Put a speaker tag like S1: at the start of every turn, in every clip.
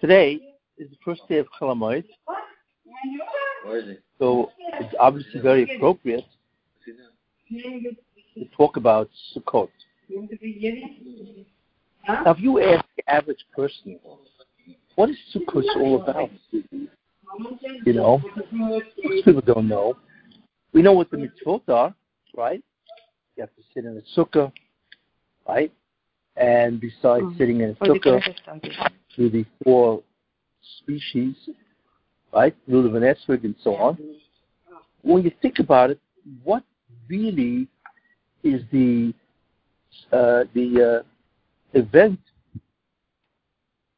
S1: Today is the first day of Chol Hamoed,
S2: Where is he?
S1: so it's obviously very appropriate
S2: Is he now?
S1: to talk about Sukkot. Now, if you ask the average person, what is Sukkot all about? You know, most people don't know. We know what the mitzvot are, right? You have to sit in a sukkah, right? And besides sitting in a sukkah, through the four species, right? Lulav and Esrig and so on. When you think about it, what really is the uh, the uh, event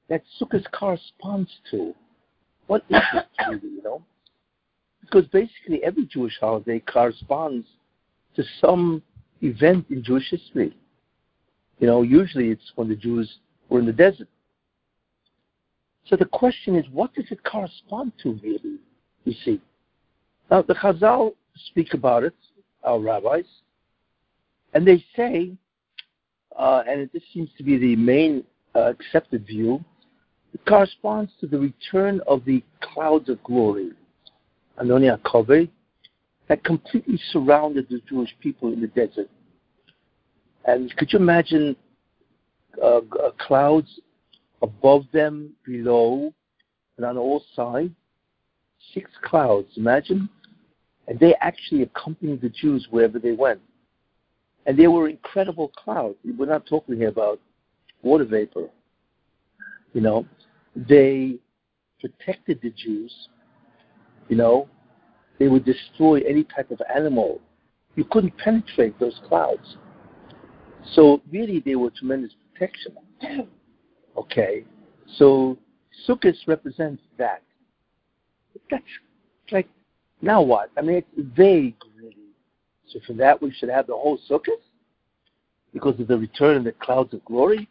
S1: that Sukkot corresponds to? What is it really, you know? Because basically every Jewish holiday corresponds to some event in Jewish history. You know, usually it's when the Jews were in the desert. So the question is, what does it correspond to, really? You see. Now, the Chazal speak about it, our rabbis, and they say, uh, and this seems to be the main uh, accepted view, it corresponds to the return of the clouds of glory, Ananei Kavod, that completely surrounded the Jewish people in the desert. And could you imagine uh, uh, clouds above them, below, and on all sides? Six clouds, imagine. And they actually accompanied the Jews wherever they went. And they were incredible clouds. We're not talking here about water vapor. You know, they protected the Jews. You know, they would destroy any type of animal. You couldn't penetrate those clouds. So really, they were tremendous protection. Okay, so Sukkot represents that. That's like now what? I mean, it's vague, really. So for that, we should have the whole Sukkot because of the return of the clouds of glory.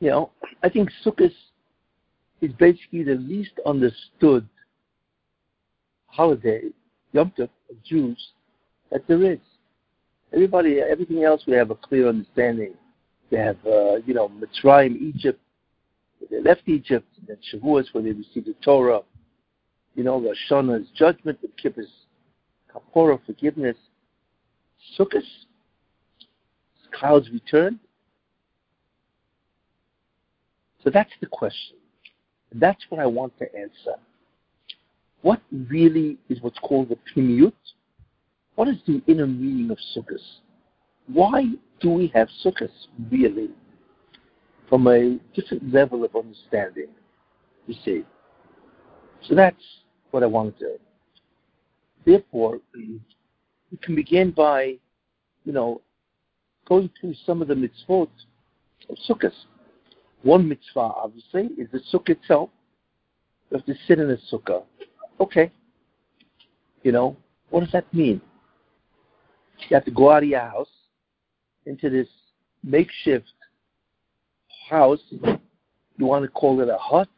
S1: You know, I think Sukkot is basically the least understood holiday, Yom Tov, of Jews that there is. Everybody, everything else, we have a clear understanding. They have, uh, you know, Mitzrayim, Egypt, they left Egypt, and then Shavuos, where they received the Torah. You know, Rosh Hashanah is judgment, the Kippur Kapora, forgiveness. Sukkot, clouds return. So that's the question. That's what I want to answer. What really is what's called the Pnimiyut? What is the inner meaning of Sukkot? Why do we have Sukkot, really? From a different level of understanding, you see. So that's what I want to do. Therefore, we can begin by, you know, going through some of the mitzvot of Sukkot. One mitzvah, obviously, is the sukkah itself. You have to sit in a sukkah. Okay. You know, what does that mean? You have to go out of your house into this makeshift house. You want to call it a hut,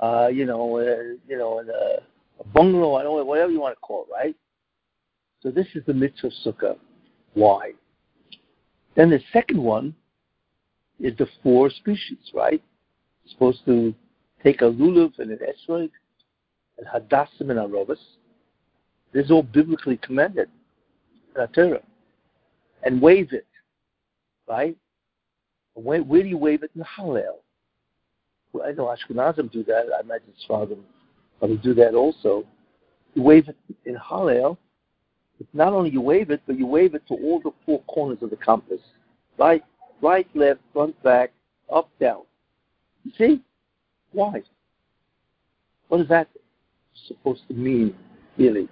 S1: uh, you know, uh, you know, a, a bungalow, I don't know, whatever you want to call it, right? So this is the mitzvah sukkah. Why? Then the second one is the four species, right? You're supposed to take a lulav and an esrog, and hadassim and aravos. This is all biblically commanded in the Torah. And wave it, right? Where, where do you wave it in Hallel? Well, I know Ashkenazim do that. I imagine Sfardim probably do that also. You wave it in Hallel. But not only you wave it, but you wave it to all the four corners of the compass. Right, right, left, front, back, up, down. You see? Why? What is that supposed to mean, really?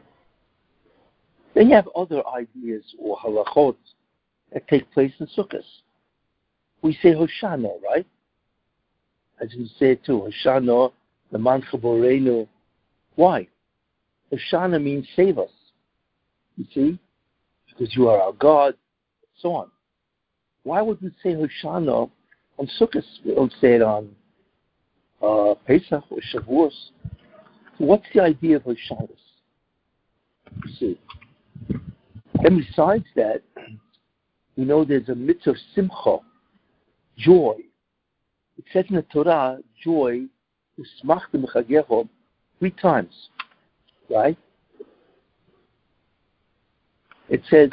S1: Then you have other ideas or halachot that take place in Sukkot. We say Hoshana, right? As we say it too, Hoshana, the Chaborenu. Why? Hoshana means save us. You see? Because you are our God, so on. Why would we say Hoshana on Sukkot? We don't say it on uh, Pesach or Shavuos. What's the idea of Hoshanas? You see? And besides that, you know there's a mitzvah simcha, joy. it says in the Torah, joy, three times, right? It says,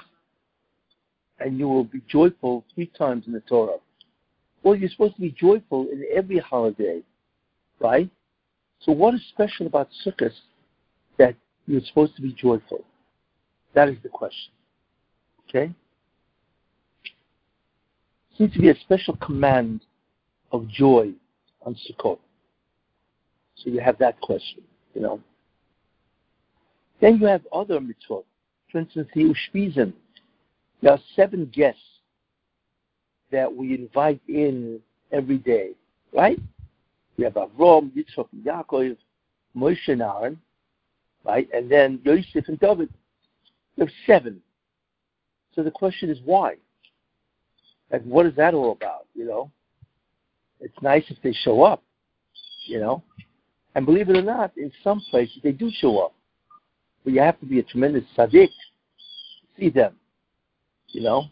S1: and you will be joyful three times in the Torah. Well, you're supposed to be joyful in every holiday, right? So what is special about Sukkot that you're supposed to be joyful? That is the question. Okay? Seems to be a special command of joy on Sukkot. So you have that question, you know. Then you have other mitzvot. For instance, the Ushpizim. There are seven guests that we invite in every day, right? We have Avram, Yitzchak, Yaakov, Moshe and Aaron, right? And then Yosef and David. We have seven. So the question is why? Like, what is that all about? You know, it's nice if they show up. You know, and believe it or not, in some places they do show up, but you have to be a tremendous tzaddik to see them. You know,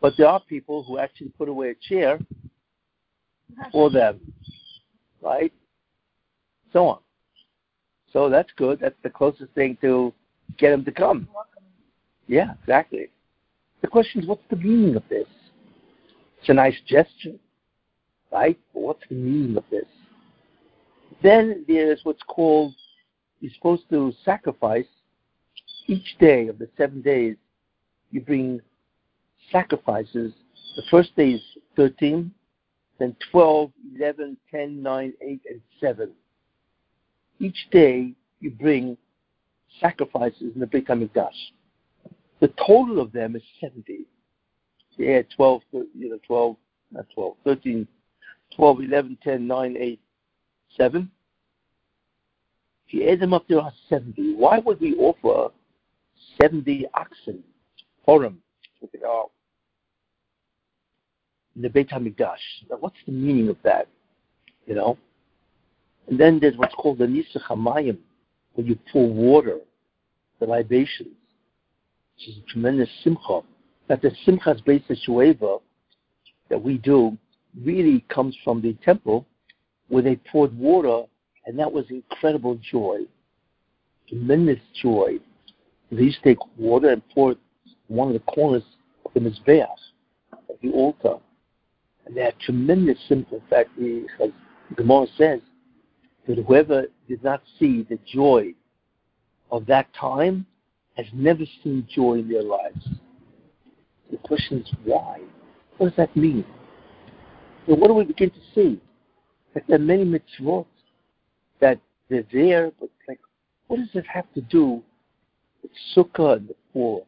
S1: but there are people who actually put away a chair for them, right? So on. So that's good. That's the closest thing to get them to come. Yeah, exactly. The question is, what's the meaning of this? It's a nice gesture, right? But what's the meaning of this? Then there's what's called, you're supposed to sacrifice each day of the seven days. You bring sacrifices. The first day is 13, then 12, 11, 10, 9, 8, and 7. Each day you bring sacrifices in the Beit HaMikdash. The total of them is 70. Yeah, 12, you know, 12, not 12, 13, 12, 11, 10, 9, 8, 7. If you add them up, there are 70. Why would we offer 70 oxen, parim, look it out, in the Beit HaMikdash? Now, what's the meaning of that? You know? And then there's what's called the Nisuch HaMayim, where you pour water, the libations, which is a tremendous simcha. That the simchas beis Shueva that we do really comes from the temple where they poured water, and that was incredible joy, tremendous joy. They used to take water and pour it one of the corners of the mizbeach, of the altar, and they had tremendous simcha. In fact, the Gemara says that whoever did not see the joy of that time has never seen joy in their lives. The question is why? What does that mean? So what do we begin to see? That there are many mitzvot that they're there, but like, what does it have to do with sukkah and the four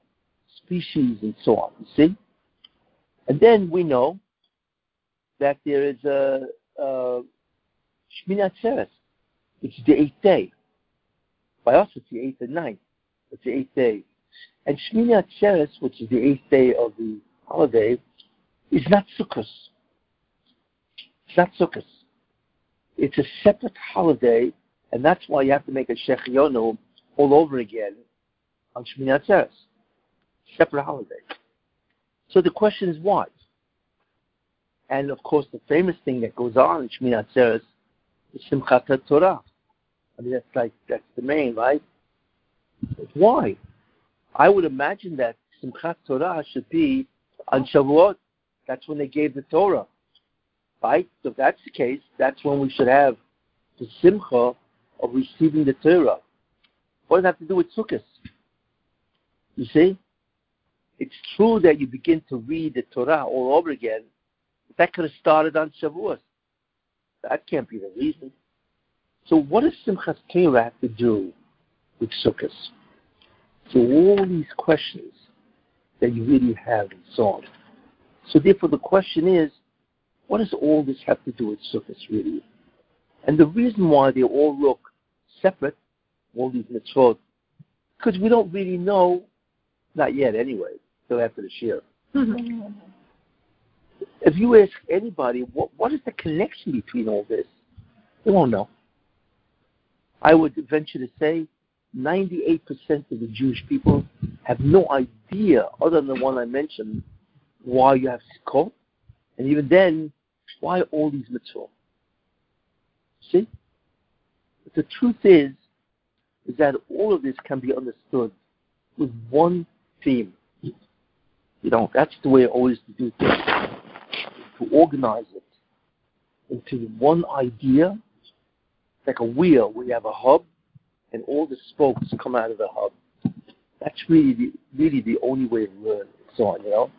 S1: species and so on? You see? And then we know that there is a, a Shmini Atzeres. It's the eighth day. By us, it's the eighth and ninth. It's the eighth day. And Shmini Atzeres, which is the eighth day of the holiday, is not Sukkot. It's not Sukkot. It's a separate holiday, and that's why you have to make a Shehecheyanu all over again on Shmini Atzeres. Separate holiday. So the question is why? And of course, the famous thing that goes on in Shmini Atzeres is Simchat Torah. I mean, that's like that's the main, right? Why? I would imagine that Simchat Torah should be on Shavuot. That's when they gave the Torah, right? So if that's the case, that's when we should have the Simcha of receiving the Torah. What does that have to do with Sukkot? You see? It's true that you begin to read the Torah all over again. That could have started on Shavuot. That can't be the reason. So what does Simchat Torah have to do with Sukkot? So all these questions that you really have and so therefore the question is, what does all this have to do with Sukkot really? And the reason why they all look separate, all these mitzvot, because we don't really know, not yet anyway, till after the year. Mm-hmm. if you ask anybody, what, what is the connection between all this? They won't know. I would venture to say 98% of the Jewish people have no idea, other than the one I mentioned, why you have Sukkot. And even then, Why all these mitzvot? See? But the truth is, is that all of this can be understood with one theme. You know, that's the way always do things. To organize it into one idea, like a wheel where you have a hub and all the spokes come out of the hub. That's really the, really the only way to learn and so on, you know.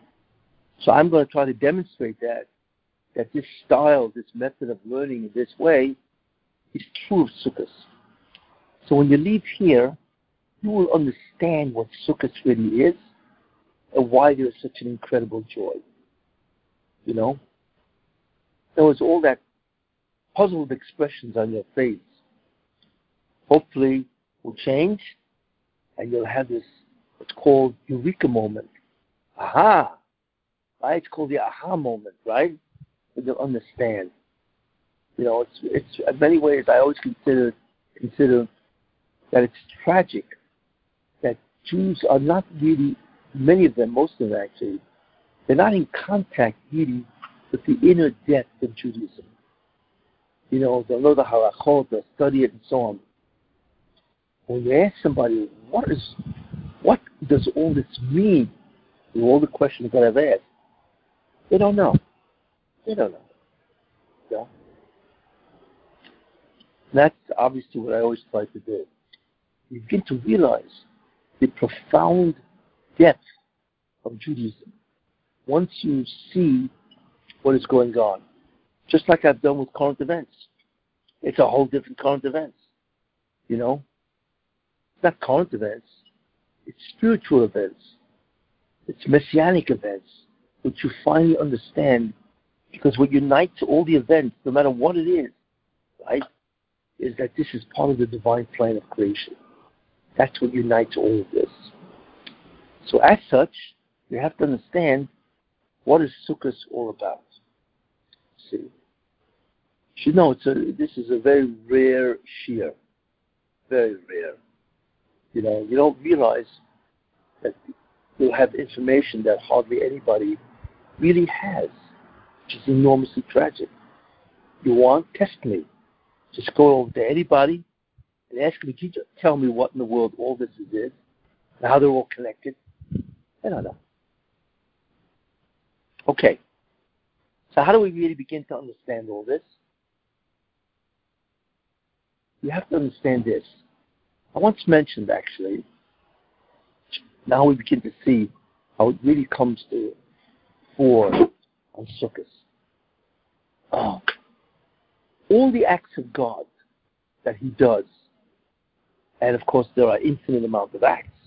S1: So I'm going to try to demonstrate that that this style, this method of learning in this way is true of Sukkot. So when you leave here, you will understand what Sukkot really is and why there is such an incredible joy. You know? There was all that puzzled expressions on your face. Hopefully will change and you'll have this what's called eureka moment. Aha! Right? It's called the aha moment, right? And you'll understand. You know, it's it's in many ways I always consider consider that it's tragic that Jews are not really many of them, most of them actually, they're not in contact really with the inner depth of Judaism. You know, they'll know the halachot, they'll study it and so on. When you ask somebody, what is what does all this mean? With all the questions that I've asked, they don't know. They don't know. Yeah. That's obviously what I always try to do. You begin to realize the profound depth of Judaism once you see what is going on. Just like I've done with current events. It's a whole different current events. You know? Not current events. It's spiritual events. It's messianic events, which you finally understand because what unites all the events, no matter what it is, right, is that this is part of the divine plan of creation. That's what unites all of this. So as such, you have to understand what is Sukkot all about. See, you should know it's a, this is a very rare shiur, very rare. You know, you don't realize that you'll have information that hardly anybody really has, which is enormously tragic. You want? Test me. Just go over to anybody and ask me, can you tell me what in the world all this is and how they're all connected? I don't know. Okay. So how do we really begin to understand all this? You have to understand this. I once mentioned actually, now we begin to see how it really comes to fore on Sukkot. Oh, all the acts of God that He does, and of course there are infinite amount of acts,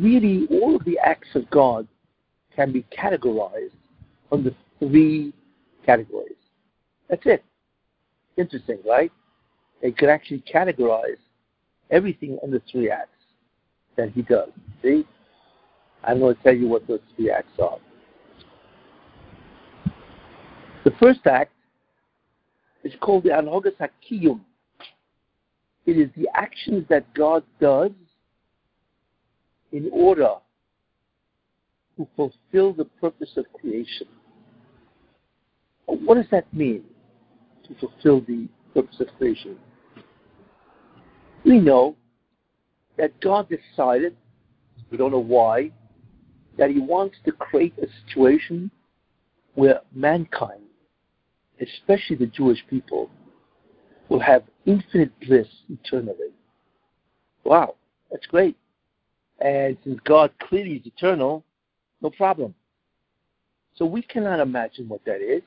S1: really all of the acts of God can be categorized under three categories. That's it. Interesting, right? They could actually categorize everything in the three acts that he does. See? I'm going to tell you what those three acts are. The first act is called the Anhogas HaKiyum. It is the actions that God does in order to fulfill the purpose of creation. What does that mean, to fulfill the purpose of creation? We know that God decided, we don't know why, that He wants to create a situation where mankind, especially the Jewish people, will have infinite bliss eternally. Wow, that's great. And since God clearly is eternal, no problem. So we cannot imagine what that is.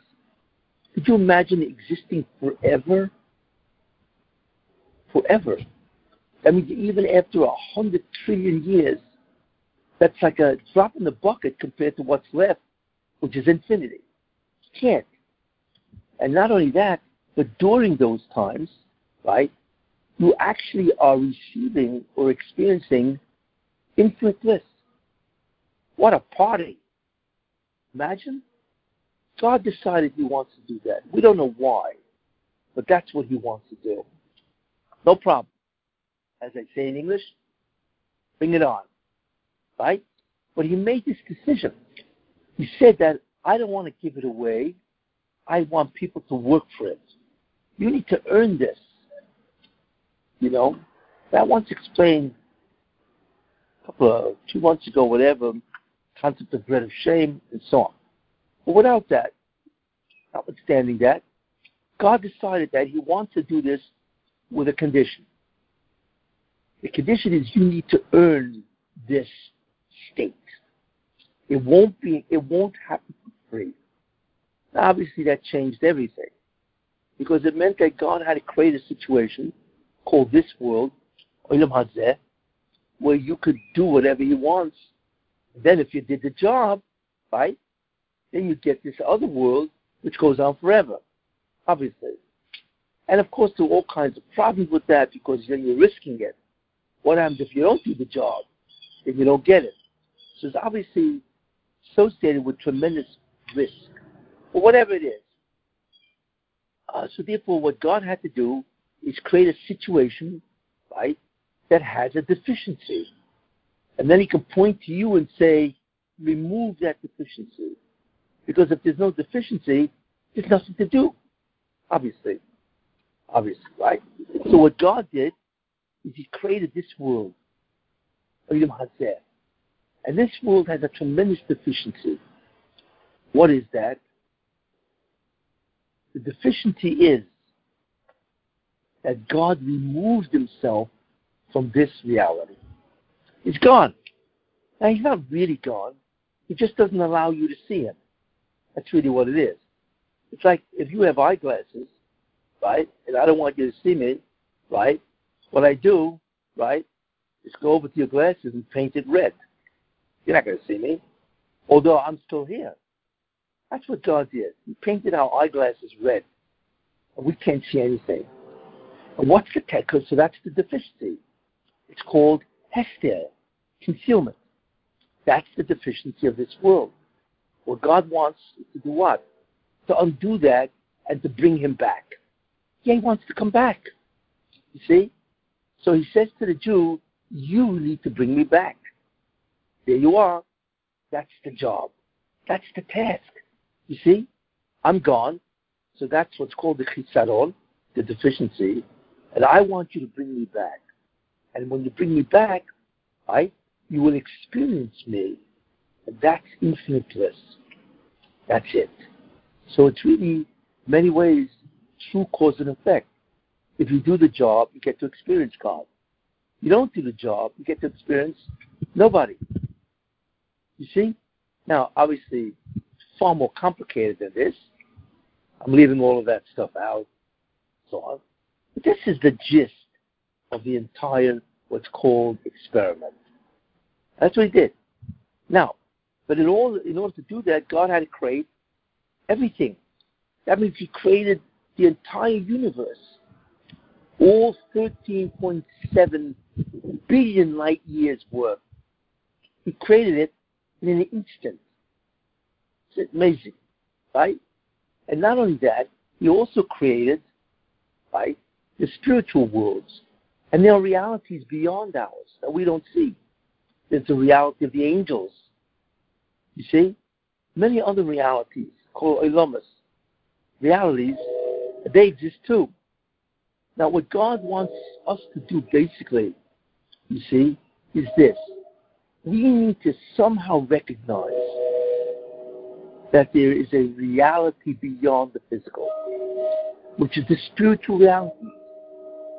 S1: Could you imagine existing forever? Forever. I mean, even after a hundred trillion years, that's like a drop in the bucket compared to what's left, which is infinity. You can't. And not only that, but during those times, right, you actually are receiving or experiencing infinite bliss. What a party. Imagine. God decided he wants to do that. We don't know why, but that's what he wants to do. No problem. As I say in English, bring it on. Right? But he made this decision. He said that I don't want to give it away. I want people to work for it. You need to earn this. You know, that once explained a couple of two months ago, whatever, concept of bread of shame and so on. But without that, notwithstanding that, God decided that He wants to do this with a condition. The condition is you need to earn this state. It won't be it won't happen for free. Now, obviously that changed everything. Because it meant that God had to create a situation called this world, Olam Hazeh, where you could do whatever he wants. then if you did the job, right, then you get this other world which goes on forever, obviously. And of course, there are all kinds of problems with that because then you're risking it. What happens if you don't do the job? if you don't get it. So it's obviously associated with tremendous risk, or whatever it is. Uh, so therefore, what God had to do is create a situation, right, that has a deficiency. And then he can point to you and say, remove that deficiency. Because if there's no deficiency, there's nothing to do. Obviously. Obviously, right? So what God did is he created this world. And this world has a tremendous deficiency. What is that? The deficiency is that God removed himself from this reality. He's gone. Now, he's not really gone. He just doesn't allow you to see him. That's really what it is. It's like if you have eyeglasses, right, and I don't want you to see me, right, what I do, right, is go over to your glasses and paint it red. You're not going to see me, although I'm still here. That's what God did. He painted our eyeglasses red, and we can't see anything. And what's the tekka? So that's the deficiency. It's called hester, concealment. That's the deficiency of this world. What God wants is to do what? To undo that and to bring him back. Yeah, he wants to come back. You see? So he says to the Jew, You need to bring me back. There you are. That's the job. That's the task. You see? I'm gone. So that's what's called the chisaron, the deficiency. And I want you to bring me back. And when you bring me back, right, you will experience me. And that's infinite bliss. That's it. So it's really, many ways, true cause and effect. If you do the job, you get to experience God. You don't do the job, you get to experience nobody. You see? Now, obviously, far more complicated than this. I'm leaving all of that stuff out, so on. But this is the gist of the entire what's called experiment. That's what he did. Now, but in order, in order to do that, God had to create everything. That means he created the entire universe, all 13.7 billion light years worth. He created it in an instant. It's amazing, right? And not only that, he also created, right, the spiritual worlds. And there are realities beyond ours that we don't see. There's the reality of the angels. You see? Many other realities called Elamas. Realities, they exist too. Now, what God wants us to do basically, you see, is this we need to somehow recognize that there is a reality beyond the physical, which is the spiritual reality.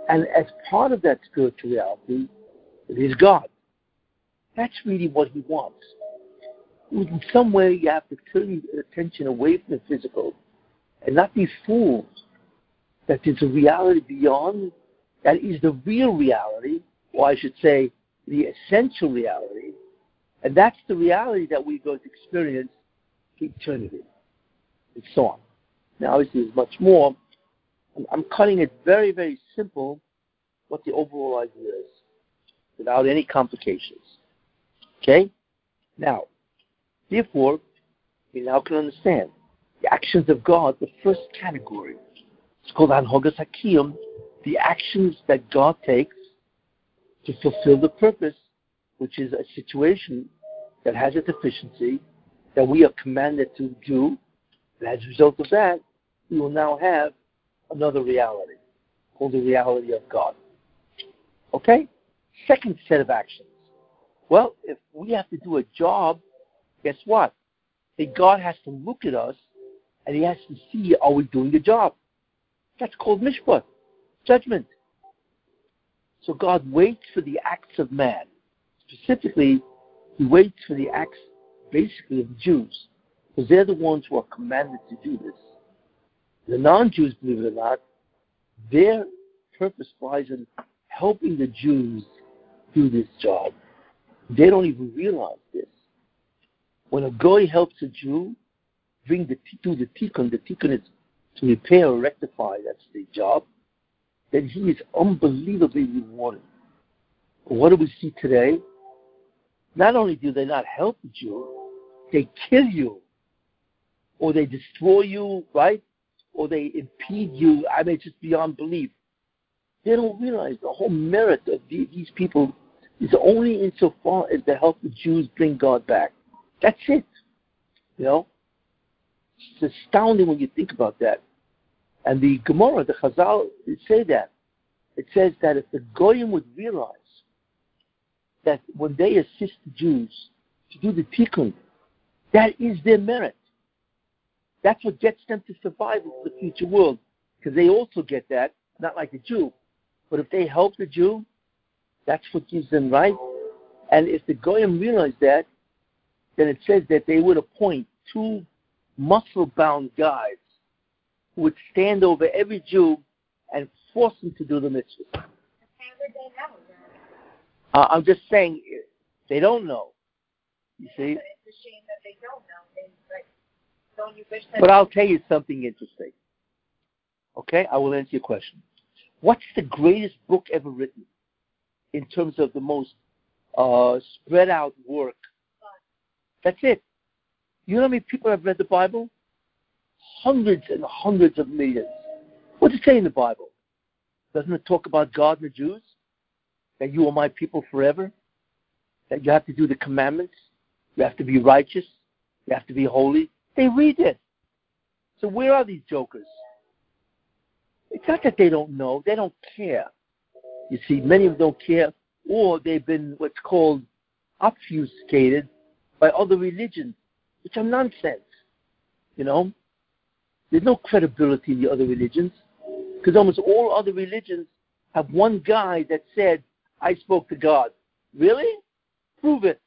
S1: And as part of that spiritual reality, it is God. That's really what He wants. In some way, you have to turn your attention away from the physical and not be fooled that there's a reality beyond that is the real reality, or I should say, the essential reality, and that's the reality that we're going to experience eternity, and so on. Now, obviously, there's much more. I'm cutting it very, very simple what the overall idea is without any complications. Okay? Now, therefore, we now can understand the actions of God, the first category. It's called Anhogas Hakiyum, the actions that God takes to fulfill the purpose, which is a situation that has a deficiency that we are commanded to do. And as a result of that, we will now have another reality called the reality of God. Okay? Second set of actions. Well, if we have to do a job, guess what? That God has to look at us and he has to see are we doing the job. That's called mishpat, judgment. So God waits for the acts of man. Specifically, he waits for the acts basically of the Jews, because they're the ones who are commanded to do this. The non-Jews, believe it or not, their purpose lies in helping the Jews do this job. They don't even realize this. When a goy helps a Jew bring the do the tikkun, the tikkun is to repair or rectify. That's the job. Then he is unbelievably rewarded. What do we see today? Not only do they not help the Jew, they kill you, or they destroy you, right? Or they impede you. I mean, it's just beyond belief. They don't realize the whole merit of these people is only insofar as to help the Jews bring God back. That's it. You know? It's astounding when you think about that. And the Gemara, the Chazal, say that. It says that if the Goyim would realize that when they assist the Jews to do the tikkun, that is their merit. That's what gets them to survive in the future world. Because they also get that, not like the Jew. But if they help the Jew, that's what gives them right. And if the Goyim realize that, then it says that they would appoint two muscle bound guys who would stand over every Jew and force them to do the mitzvah. Uh, I'm just saying, they don't know. You see?
S3: But it's a shame that they don't know. Don't you wish that?
S1: But I'll tell you something interesting. Okay? I will answer your question. What's the greatest book ever written in terms of the most uh, spread out work? That's it. You know how many people have read the Bible? Hundreds and hundreds of millions. What does it say in the Bible? Doesn't it talk about God and the Jews? That you are my people forever? That you have to do the commandments? You have to be righteous? You have to be holy? They read it. So where are these jokers? It's not that they don't know, they don't care. You see, many of them don't care, or they've been what's called obfuscated by other religions, which are nonsense. You know? There's no credibility in the other religions, because almost all other religions have one guy that said, I spoke to God. Really? Prove it.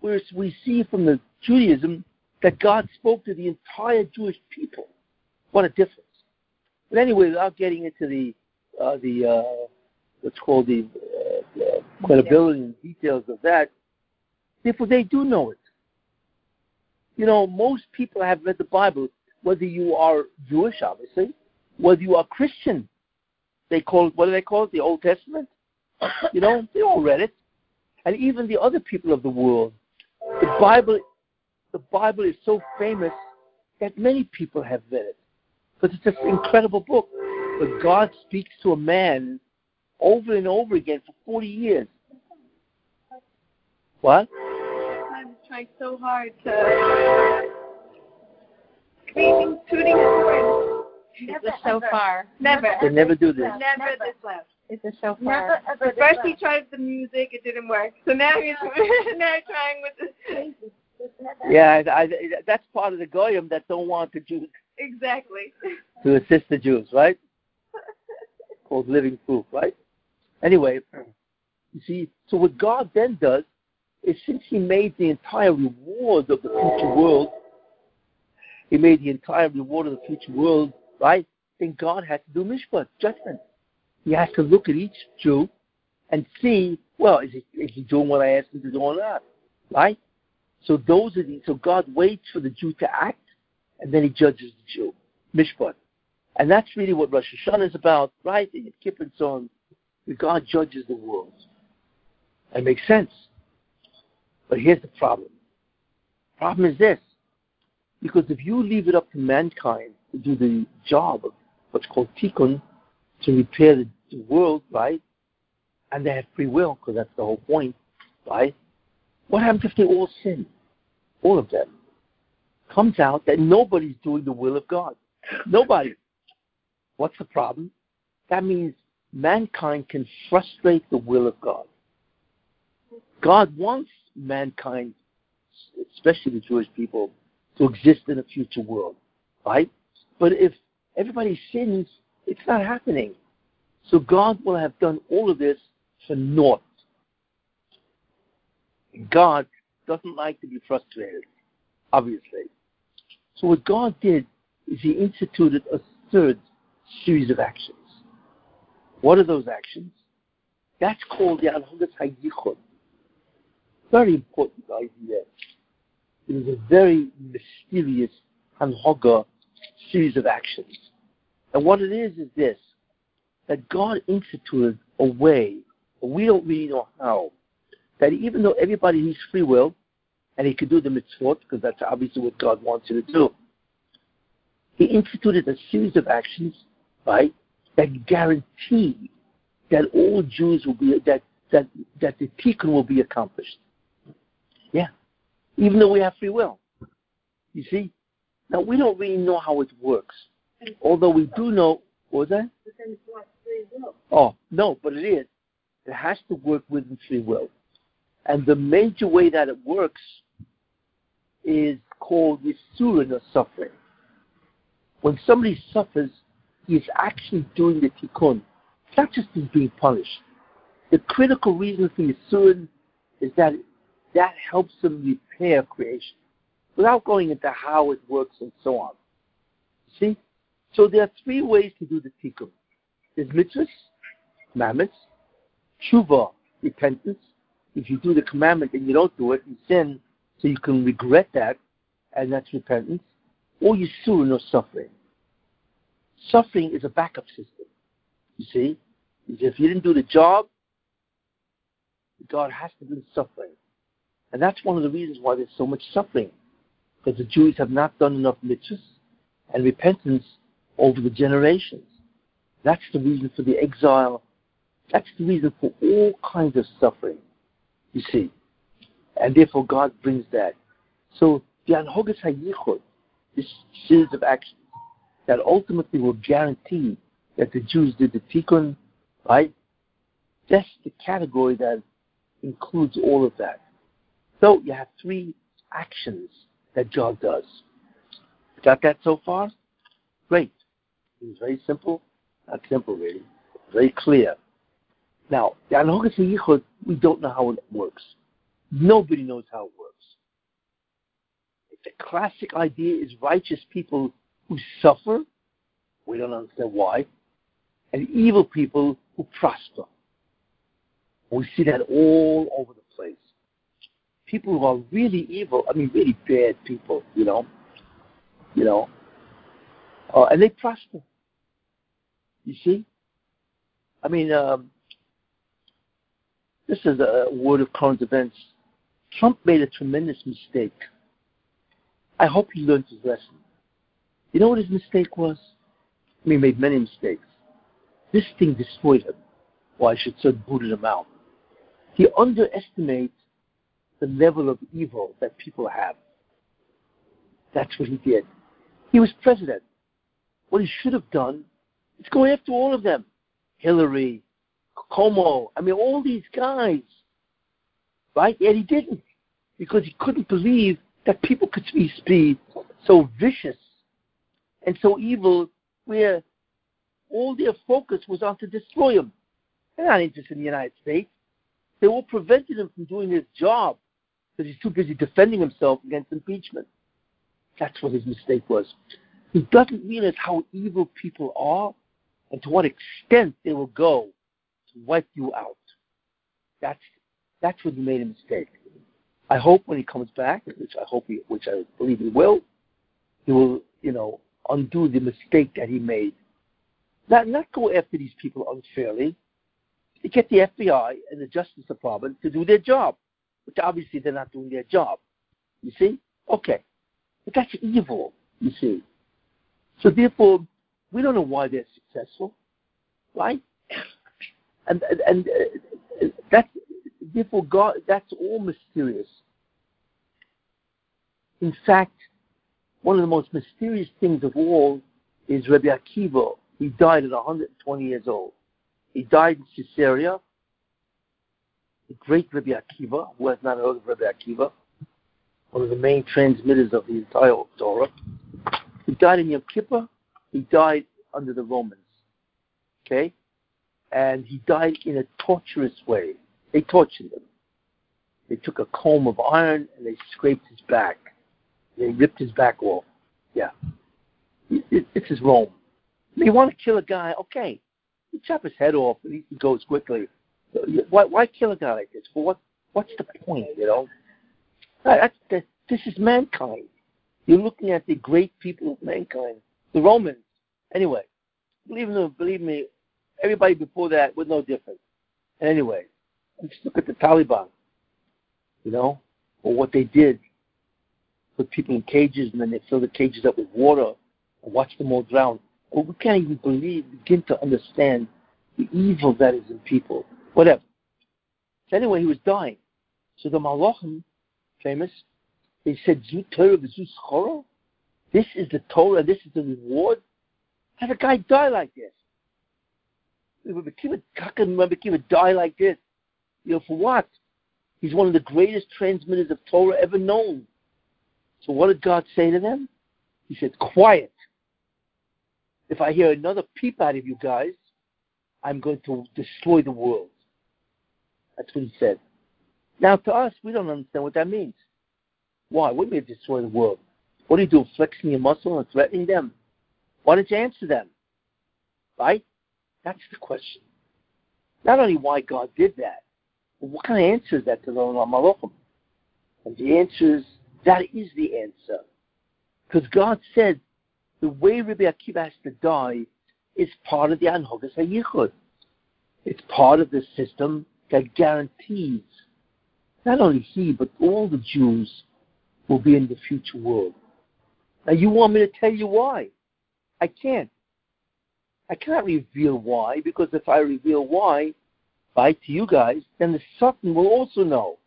S1: Whereas we see from the Judaism that God spoke to the entire Jewish people. What a difference. But anyway, without getting into the uh, the uh, what's called the uh, credibility and details of that, therefore they do know it. You know, most people have read the Bible, whether you are Jewish, obviously, whether you are Christian. They call it what do they call it? The Old Testament. You know, they all read it, and even the other people of the world. The Bible, the Bible is so famous that many people have read it because it's an incredible book. But God speaks to a man over and over again for 40 years. What?
S3: I'm trying so hard to screaming, tooting his horn.
S4: It's a shofar.
S3: Never.
S1: They never do this.
S3: Never this loud.
S4: It's a shofar.
S3: Never ever. First he tried the music, it didn't work. So now he's now trying with the
S1: Yeah, I, I, that's part of the goyim that don't want the Jews
S3: exactly.
S1: to assist the Jews, right? Called living proof, right? Anyway, you see, so what God then does is since He made the entire reward of the future world, He made the entire reward of the future world, right? Then God has to do mishpat, judgment. He has to look at each Jew and see, well, is he, is he doing what I asked him to do or not, right? So those are the, so God waits for the Jew to act, and then He judges the Jew, mishpat, and that's really what Rosh Hashanah is about, right? In Kippur and so on. God judges the world. That makes sense. But here's the problem. Problem is this. Because if you leave it up to mankind to do the job of what's called tikkun, to repair the, the world, right? And they have free will, because that's the whole point, right? What happens if they all sin? All of them. Comes out that nobody's doing the will of God. Nobody. What's the problem? That means mankind can frustrate the will of God. God wants mankind, especially the Jewish people, to exist in a future world, right? But if everybody sins, it's not happening. So God will have done all of this for naught. God doesn't like to be frustrated, obviously. So what God did is he instituted a third series of actions. What are those actions? That's called the Anhugas HaYichud. Very important idea. It is a very mysterious Hanhoga series of actions. And what it is is this, that God instituted a way, we don't really know how, that even though everybody has free will, and he could do the mitzvot, because that's obviously what God wants you to do, he instituted a series of actions, right, that guarantee that all Jews will be that that that the tikkun will be accomplished. Yeah, even though we have free will. You see, now we don't really know how it works, although we do know. What was that? Oh no, but it is. It has to work within free will, and the major way that it works is called yisurin or suffering. When somebody suffers, he is actually doing the tikkun. It's not just he's being punished. The critical reason for Yisurin is that that helps him repair creation without going into how it works and so on. See? So there are three ways to do the tikkun. There's mitzvahs, commandments, tshuva, repentance. If you do the commandment and you don't do it, you sin, so you can regret that, and that's repentance. Or you yisurin or suffering. Suffering is a backup system. You see? If you didn't do the job, God has to do the suffering. And that's one of the reasons why there's so much suffering. Because the Jews have not done enough mitzvahs and repentance over the generations. That's the reason for the exile. That's the reason for all kinds of suffering, you see. And therefore God brings that. So the Anhogas HaYichud, this series of actions, that ultimately will guarantee that the Jews did the tikkun, right? That's the category that includes all of that. So you have three actions that God does. Got that so far? Great. It was very simple. Not simple, really. Very clear. Now, the we don't know how it works. Nobody knows how it works. The classic idea is righteous people who suffer, we don't understand why, and evil people who prosper. We see that all over the. People who are really evil, I mean, really bad people, you know, you know, uh, and they prosper. You see? I mean, um, this is a word of current events. Trump made a tremendous mistake. I hope he learned his lesson. You know what his mistake was? I mean, he made many mistakes. This thing destroyed him, or I should say, booted him out. He underestimates the level of evil that people have. That's what he did. He was president. What he should have done is go after all of them. Hillary, Cuomo, I mean, all these guys. Right? Yet he didn't. Because he couldn't believe that people could be so vicious and so evil where all their focus was on to destroy him. They're not interested in the United States. They all prevented him from doing his job because he's too busy defending himself against impeachment. That's what his mistake was. He doesn't realize how evil people are and to what extent they will go to wipe you out. That's that's when he made a mistake. I hope when he comes back, which I hope he, which I believe he will, he will, you know, undo the mistake that he made. Not not go after these people unfairly. Get the FBI and the Justice Department to do their job, which obviously they're not doing their job. You see? Okay. But that's evil, you see. So therefore, we don't know why they're successful, right? And and, and uh, that's therefore God. That's all mysterious. In fact, one of the most mysterious things of all is Rabbi Akiva. He died at 120 years old. He died in Caesarea. The great Rabbi Akiva, who has not heard of Rabbi Akiva, one of the main transmitters of the entire Torah. He died in Yom Kippur. He died under the Romans. Okay? And he died in a torturous way. They tortured him. They took a comb of iron and they scraped his back. They ripped his back off. Yeah. It, it, this is Rome. They want to kill a guy, okay. You chop his head off and he goes quickly. Why, why kill a guy like this? What? What's the point? You know, that's, that, this is mankind. You're looking at the great people of mankind, the Romans. Anyway, believe me, believe me, everybody before that was no different. Anyway, just look at the Taliban. You know, or what they did. Put people in cages and then they fill the cages up with water and watch them all drown. Well, we can't even believe, begin to understand the evil that is in people. Whatever. So anyway, he was dying. So the Malachim, famous, they said, Zu Torah Chora? This is the Torah, this is the reward? How a guy die like this? Rabbi Kiva die like this? You know, for what? He's one of the greatest transmitters of Torah ever known. So what did God say to them? He said, quiet. If I hear another peep out of you guys, I'm going to destroy the world. That's what he said. Now, to us, we don't understand what that means. Why? What do you destroy the world? What do you do, flexing your muscle and threatening them? Why don't you answer them? Right? That's the question. Not only why God did that, but what kind of answer is that to the Malachim? And the answer is, that is the answer. Because God said, the way Rabbi Akiva has to die is part of the Anhogas HaYichud. It's part of the system that guarantees not only he, but all the Jews will be in the future world. Now, you want me to tell you why? I can't. I cannot reveal why, because if I reveal why, by to you guys, then the Satan will also know.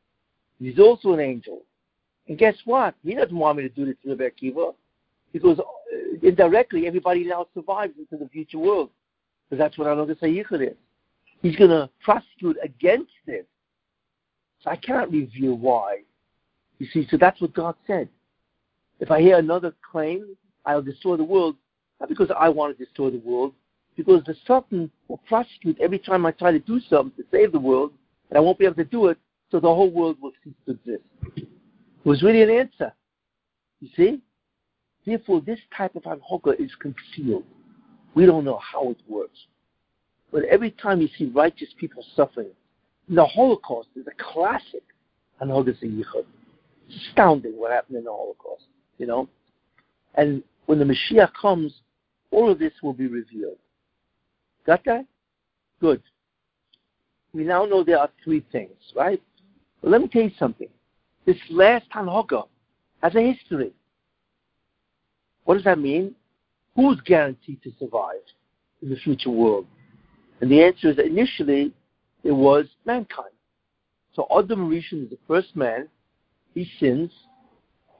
S1: He's also an angel. And guess what? He doesn't want me to do this to Rebbe Akiva, because uh, indirectly everybody now survives into the future world. Because that's what Anogas HaYichud is. He's going to prosecute against it. So I cannot reveal why. You see, so that's what God said. If I hear another claim, I'll destroy the world, not because I want to destroy the world, because the Satan will prosecute every time I try to do something to save the world, and I won't be able to do it, so the whole world will cease to exist. It was really an answer. You see? Therefore, this type of anhoga is concealed. We don't know how it works. But every time you see righteous people suffering, the Holocaust is a classic anhoga yichud. It's astounding what happened in the Holocaust, you know? And when the Mashiach comes, all of this will be revealed. Got that? Good. We now know there are three things, right? But let me tell you something. This last Hanhoga has a history. What does that mean? Who's guaranteed to survive in the future world? And the answer is that initially it was mankind. So Adam Rishon is the first man. He sins.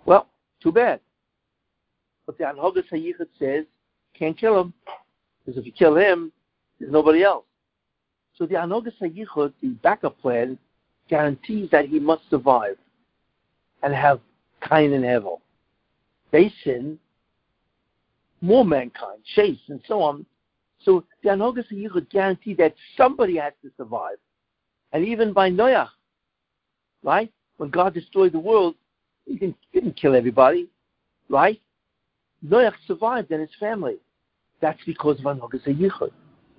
S1: Well, too bad. But the Anhogas Hayichud says, can't kill him. Because if you kill him, there's nobody else. So the Anogas HaYichud, the backup plan, guarantees that he must survive and have Cain and Hevel. They sin, more mankind, chase, and so on. So the Anogas HaYichud guarantee that somebody has to survive. And even by Noach, right? When God destroyed the world, he didn't, didn't kill everybody, right? Noach survived and his family. That's because of Anogas HaYichud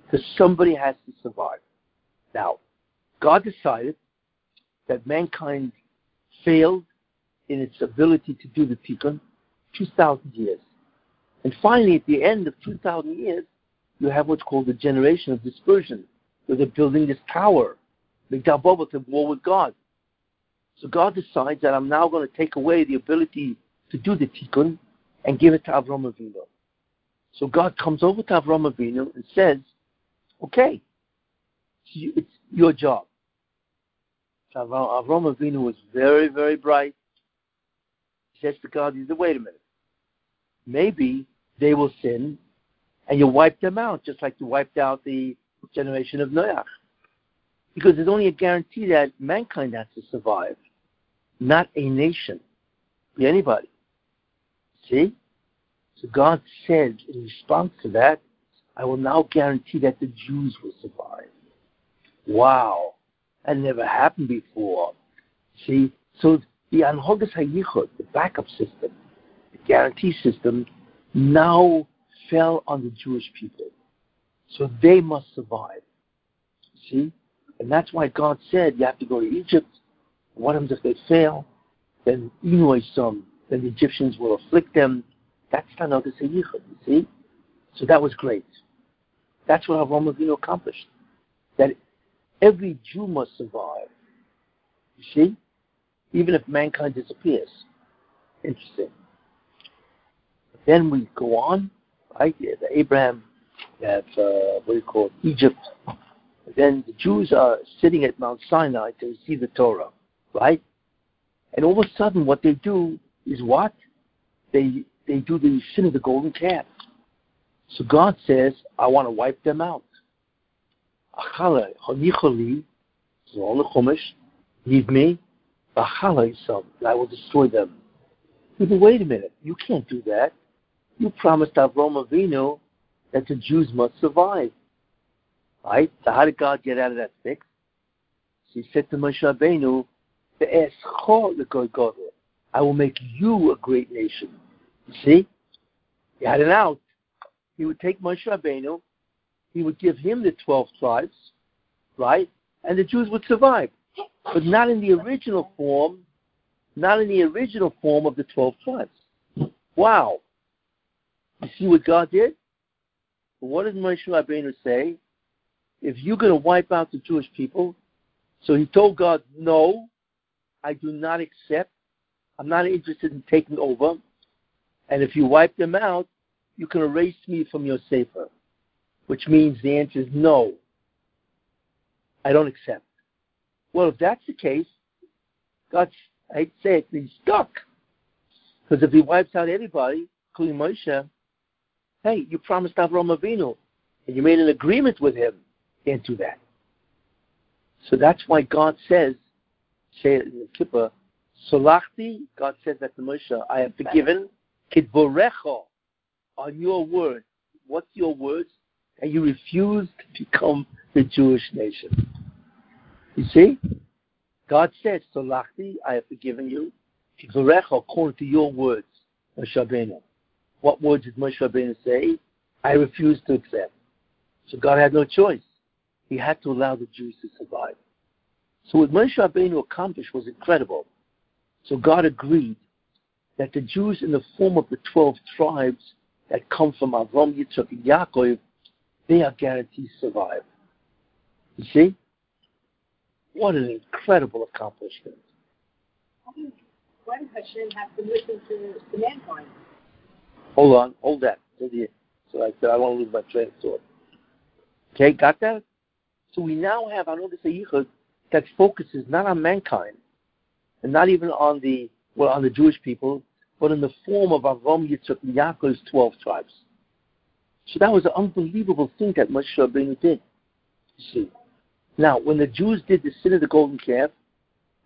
S1: because somebody has to survive. Now, God decided that mankind failed in its ability to do the tikkun 2,000 years. And finally, at the end of 2,000 years, you have what's called the generation of dispersion, where they're building this tower, Migdal Bavel, to war with God. So God decides that I'm now going to take away the ability to do the tikkun and give it to Avram Avinu. So God comes over to Avram Avinu and says, Okay, it's your job. Avram Avinu was very, very bright. He says to God, he said, wait a minute. Maybe they will sin and you wipe them out, just like you wiped out the generation of Noach. Because there's only a guarantee that mankind has to survive, not a nation, anybody. See? So God said in response to that, I will now guarantee that the Jews will survive. Wow. That never happened before. See? So the Anhogas HaYichud, the backup system, the guarantee system, now fell on the Jewish people. So they must survive. See? And that's why God said you have to go to Egypt. What happens if they fail? Then some, then the Egyptians will afflict them. That's Tanogas HaYichud, you see? So that was great. That's what Avram Avinu accomplished. That every Jew must survive. You see? Even if mankind disappears. Interesting. Then we go on, right? Abraham, you have, uh, what you call Egypt. Then the Jews are sitting at Mount Sinai to receive the Torah, right? And all of a sudden, what they do is what? They they do the sin of the golden calf. So God says, I want to wipe them out. Leave me. I will destroy them. But wait a minute, you can't do that. You promised Avram Avinu that the Jews must survive. Right? So how did God get out of that fix? He said to Moshe Rabbeinu, I will make you a great nation. You see? He had an out. He would take Moshe Rabbeinu, he would give him the 12 tribes, right? And the Jews would survive. But not in the original form, not in the original form of the 12 tribes. Wow. You see what God did? What did Moshe Rabbeinu say? If you're going to wipe out the Jewish people, so he told God, no, I do not accept. I'm not interested in taking over. And if you wipe them out, you can erase me from your Sefer which means the answer is no. I don't accept. Well, if that's the case, God's, I'd say it, he's stuck. Because if he wipes out everybody, including Moshe, hey, you promised Avraham Avinu, and you made an agreement with him. Can't do that. So that's why God says, say it in the Kippur, Solachti, God says that to Moshe, I have forgiven, Kidvorecho, on your word. What's your words? and you refuse to become the Jewish nation. You see? God said, Solachti, I have forgiven you. According to your words, Moshe. What words did Moshe Rabbeinu say? I refuse to accept. So God had no choice. He had to allow the Jews to survive. So what Moshe Rabbeinu accomplished was incredible. So God agreed that the Jews in the form of the 12 tribes that come from Avram, Yitzchak, and Yaakov they are guaranteed to survive. You see? What an incredible accomplishment.
S5: Why does Hashem have to listen to, to mankind?
S1: Hold on, hold that. So I said, I don't lose my train of thought. Okay, got that? So we now have another Yichud that focuses not on mankind, and not even on the well on the Jewish people, but in the form of Avram Yitzchak Yaakov's twelve tribes. So that was an unbelievable thing that Moshe Rabbeinu did. You see. Now, when the Jews did the sin of the golden calf,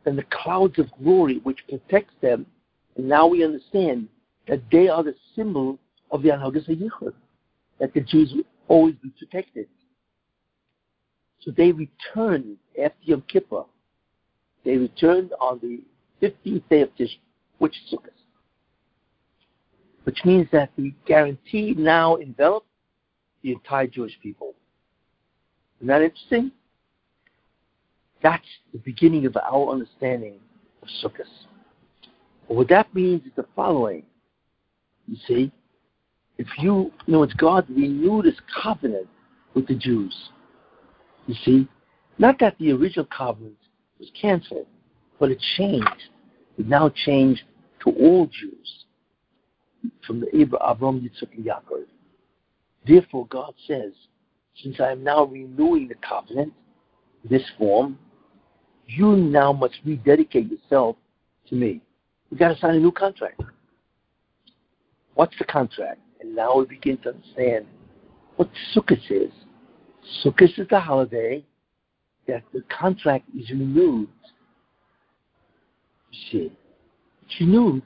S1: then the clouds of glory which protects them, and now we understand that they are the symbol of the Anhagas HaYichud, that the Jews will always be protected. So they returned after Yom Kippur. They returned on the 15th day of Tish, which is Sukkot. Which means that the guarantee now enveloped the entire Jewish people. Isn't that interesting? That's the beginning of our understanding of Sukkot. what that means is the following. You see, if you, you know, it's God renewed his covenant with the Jews. You see, not that the original covenant was canceled, but it changed. It now changed to all Jews from the Abraham, Yitzchak, and Yaakov. Therefore, God says, since I am now renewing the covenant, this form, you now must rededicate yourself to me. We've got to sign a new contract. What's the contract? And now we begin to understand what Sukkot is. Sukkot is the holiday that the contract is renewed. You see, it's renewed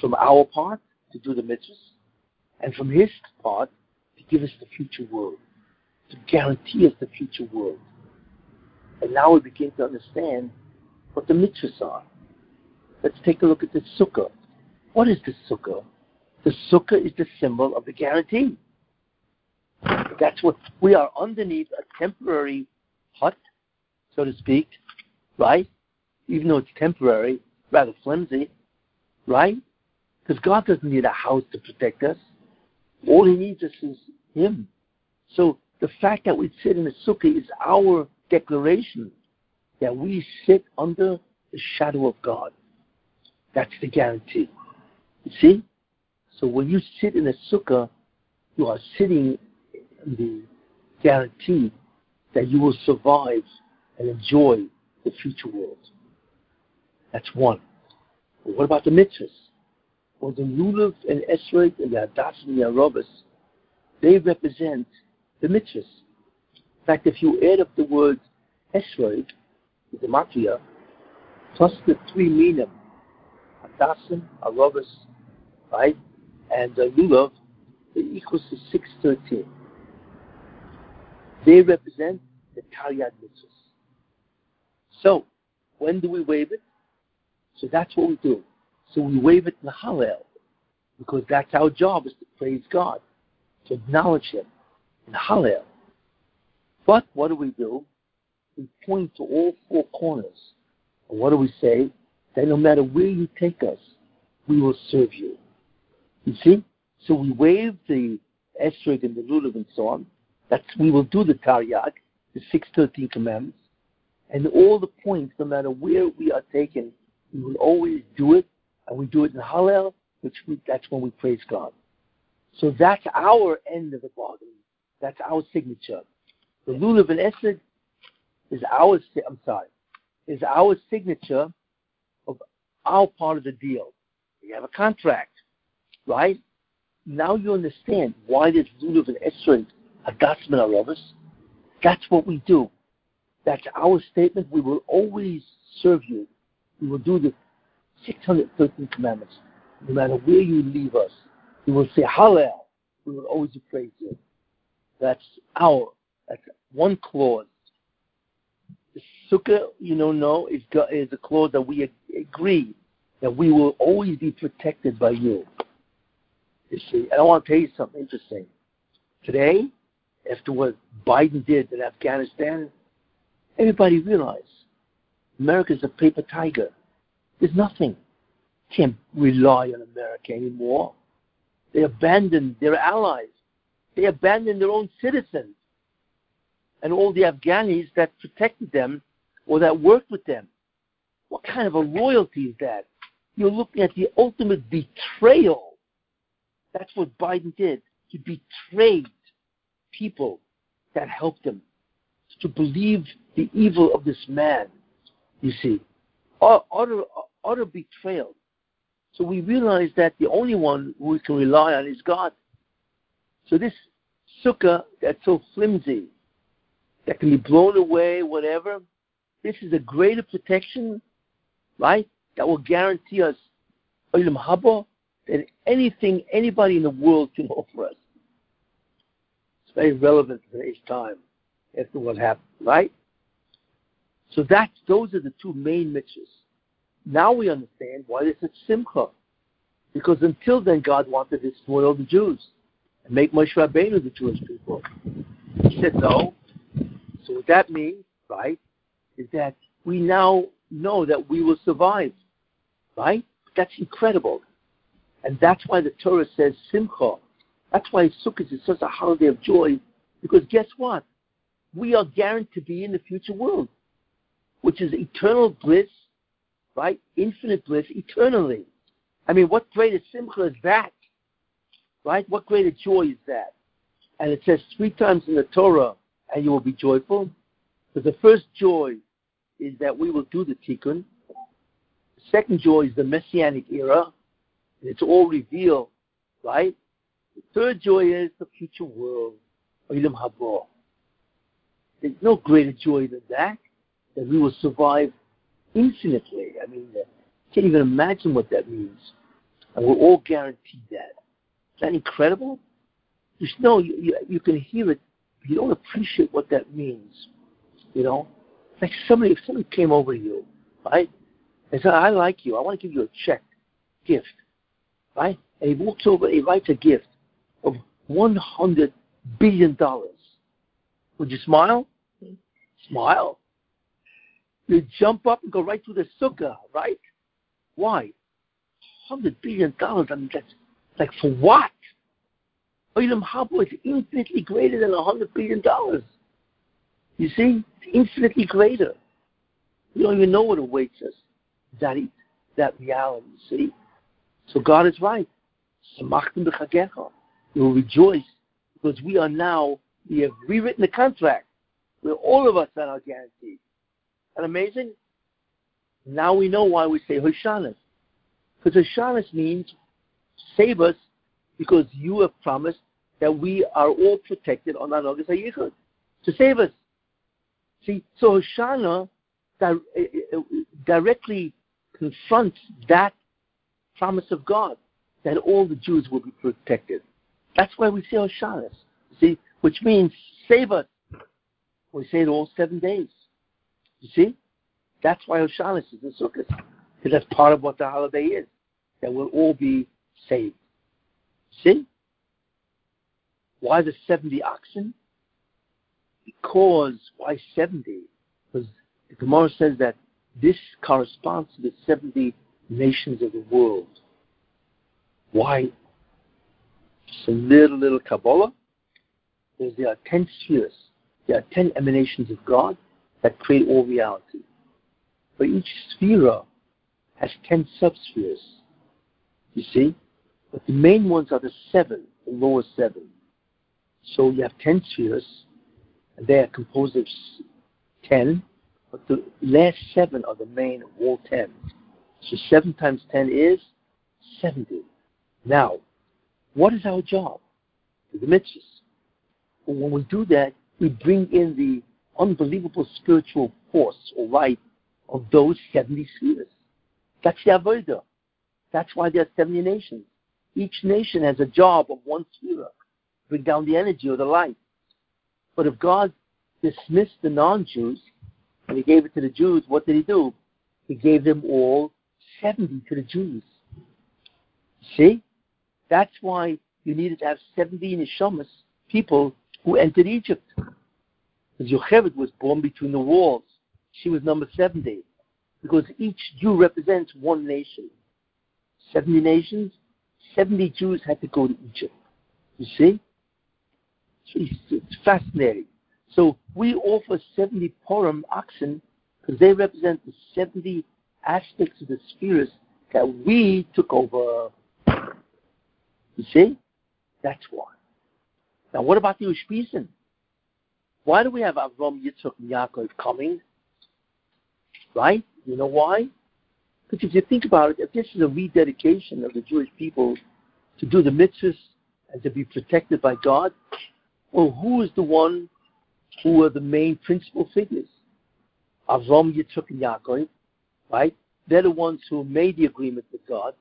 S1: from our part to do the mitzvahs, and from his part to give us the future world, to guarantee us the future world. And now we begin to understand what the mitzvahs are. Let's take a look at the sukkah. What is the sukkah? The sukkah is the symbol of the guarantee. That's what we are underneath a temporary hut, so to speak, right? Even though it's temporary, rather flimsy, right? Because God doesn't need a house to protect us. All He needs us is Him. So the fact that we sit in a sukkah is our declaration that we sit under the shadow of God. That's the guarantee. You see? So when you sit in a sukkah, you are sitting in the guarantee that you will survive and enjoy the future world. That's one. But what about the mitzvahs? Well, the Lulav and Esrog and the Hadass and the Aravos, they represent the mitzvahs. In fact, if you add up the word Esrog, gematria, plus the three minim, Hadassim, Aravos, right, and uh, the Lulav, equals to 613. They represent the Taryag mitzvahs. So, when do we wave it? So that's what we do. So we wave it in the Hallel, because that's our job is to praise God, to acknowledge Him in Hallel. But what do we do? We point to all four corners. And what do we say? That no matter where you take us, we will serve you. You see? So we wave the Esrog and the Lulav and so on. That's we will do the Taryag, the six thirteen commandments, and all the points, no matter where we are taken, we will always do it, and we do it in Hallel, which we, that's when we praise God. So that's our end of the bargain. That's our signature. The Lulav and Esrog is our. I'm sorry, is our signature of our part of the deal. We have a contract, right? Now you understand why there's Lulav and Esrog Hadassah Aravos. That's what we do. That's our statement. We will always serve you. We will do the 613 commandments. No matter where you leave us, we will say Hallel. We will always praise you. That's our, that's one clause. The sukkah, you know, no, is, is a clause that we agree that we will always be protected by you. You see, and I want to tell you something interesting. Today, after what Biden did in Afghanistan, everybody realized America's a paper tiger. There's nothing. Can't rely on America anymore. They abandoned their allies. They abandoned their own citizens and all the Afghanis that protected them or that worked with them. What kind of a loyalty is that? You're looking at the ultimate betrayal. That's what Biden did. He betrayed people that helped him to believe the evil of this man, you see. Utter, utter betrayal. So we realize that the only one we can rely on is God. So this sukkah that's so flimsy, that can be blown away, whatever, this is a greater protection, right? That will guarantee us Olam Haba than anything anybody in the world can offer us. It's very relevant to today's time after what happened, right? So that's those are the two main mitzvahs. Now we understand why there's such simcha. Because until then, God wanted to destroy the Jews and make Moshe Rabbeinu the Jewish people. He said no. So what that means, right, is that we now know that we will survive, right? That's incredible. And that's why the Torah says simcha. That's why Sukkot is such a holiday of joy, because guess what? We are guaranteed to be in the future world, which is eternal bliss, right? Infinite bliss eternally. I mean, what greater simcha is that? Right? What greater joy is that? And it says three times in the Torah, and you will be joyful. Because the first joy is that we will do the tikkun. The second joy is the messianic era. It's all revealed, right? The third joy is the future world, Olam Haba. There's no greater joy than that, that we will survive infinitely. I mean, uh, can't even imagine what that means. And we're all guaranteed that. Is that incredible? You know, you, you, you can hear it, you don't appreciate what that means. You know? Like somebody, if somebody came over to you, right, and said, I like you, I want to give you a check, gift, right? And he walks over, he writes a gift of $100 billion. Would you smile? Mm-hmm. Smile. You jump up and go right through the sukkah, right? Why? $100 billion. I mean, that's like for what? Olam Haba is infinitely greater than $100 billion. You see? It's infinitely greater. We don't even know what awaits us. That, that reality, see? So God is right. Will rejoice because we are now, we have rewritten the contract where all of us are now guaranteed. And amazing? Now we know why we say Hoshanas. Because Hoshanas means save us because you have promised that we are all protected on our August HaYichud to save us. See, so Hoshana di- eh, eh, directly confronts that promise of God that all the Jews will be protected. That's why we say Hoshanas. See, which means save us. We say it all seven days. You see? That's why Hoshanas is in Sukkot. Because that's part of what the holiday is. That we'll all be saved. See? Why the 70 oxen? Because, why 70? Because the Gemara says that this corresponds to the 70 nations of the world. Why? Just a little, little Kabbalah. Because there are 10 spheres. There are 10 emanations of God that create all reality. But each sphere has 10 subspheres. You see? But the main ones are the seven, the lower seven. So you have 10 spheres, and they are composed of 10, but the last seven are the main of all 10. So 7 times 10 is 70. Now, what is our job? The mitzvahs. When we do that, we bring in the unbelievable spiritual force or light of those 70 spheres. That's the Avodah. That's why there are 70 nations. Each nation has a job of one sphere, bring down the energy or the light. But if God dismissed the non-Jews and he gave it to the Jews, what did he do? He gave them all 70 to the Jews. See? That's why you needed to have 70 neshamas, people who entered Egypt. Because Yocheved was born between the walls. She was number 70. Because each Jew represents one nation. 70 nations, 70 Jews had to go to Egypt. You see? It's fascinating. So we offer 70 parim oxen because they represent the 70 aspects of the spheres that we took over. You see? That's why. Now, what about the Ushpizin? Why do we have Avram, Yitzchak, and Yaakov coming? Right? You know why? Because if you think about it, if this is a rededication of the Jewish people to do the mitzvahs and to be protected by God, well, who is the one who are the main principal figures? Avram, Yitzchak, and Yaakov, right? They're the ones who made the agreement with God.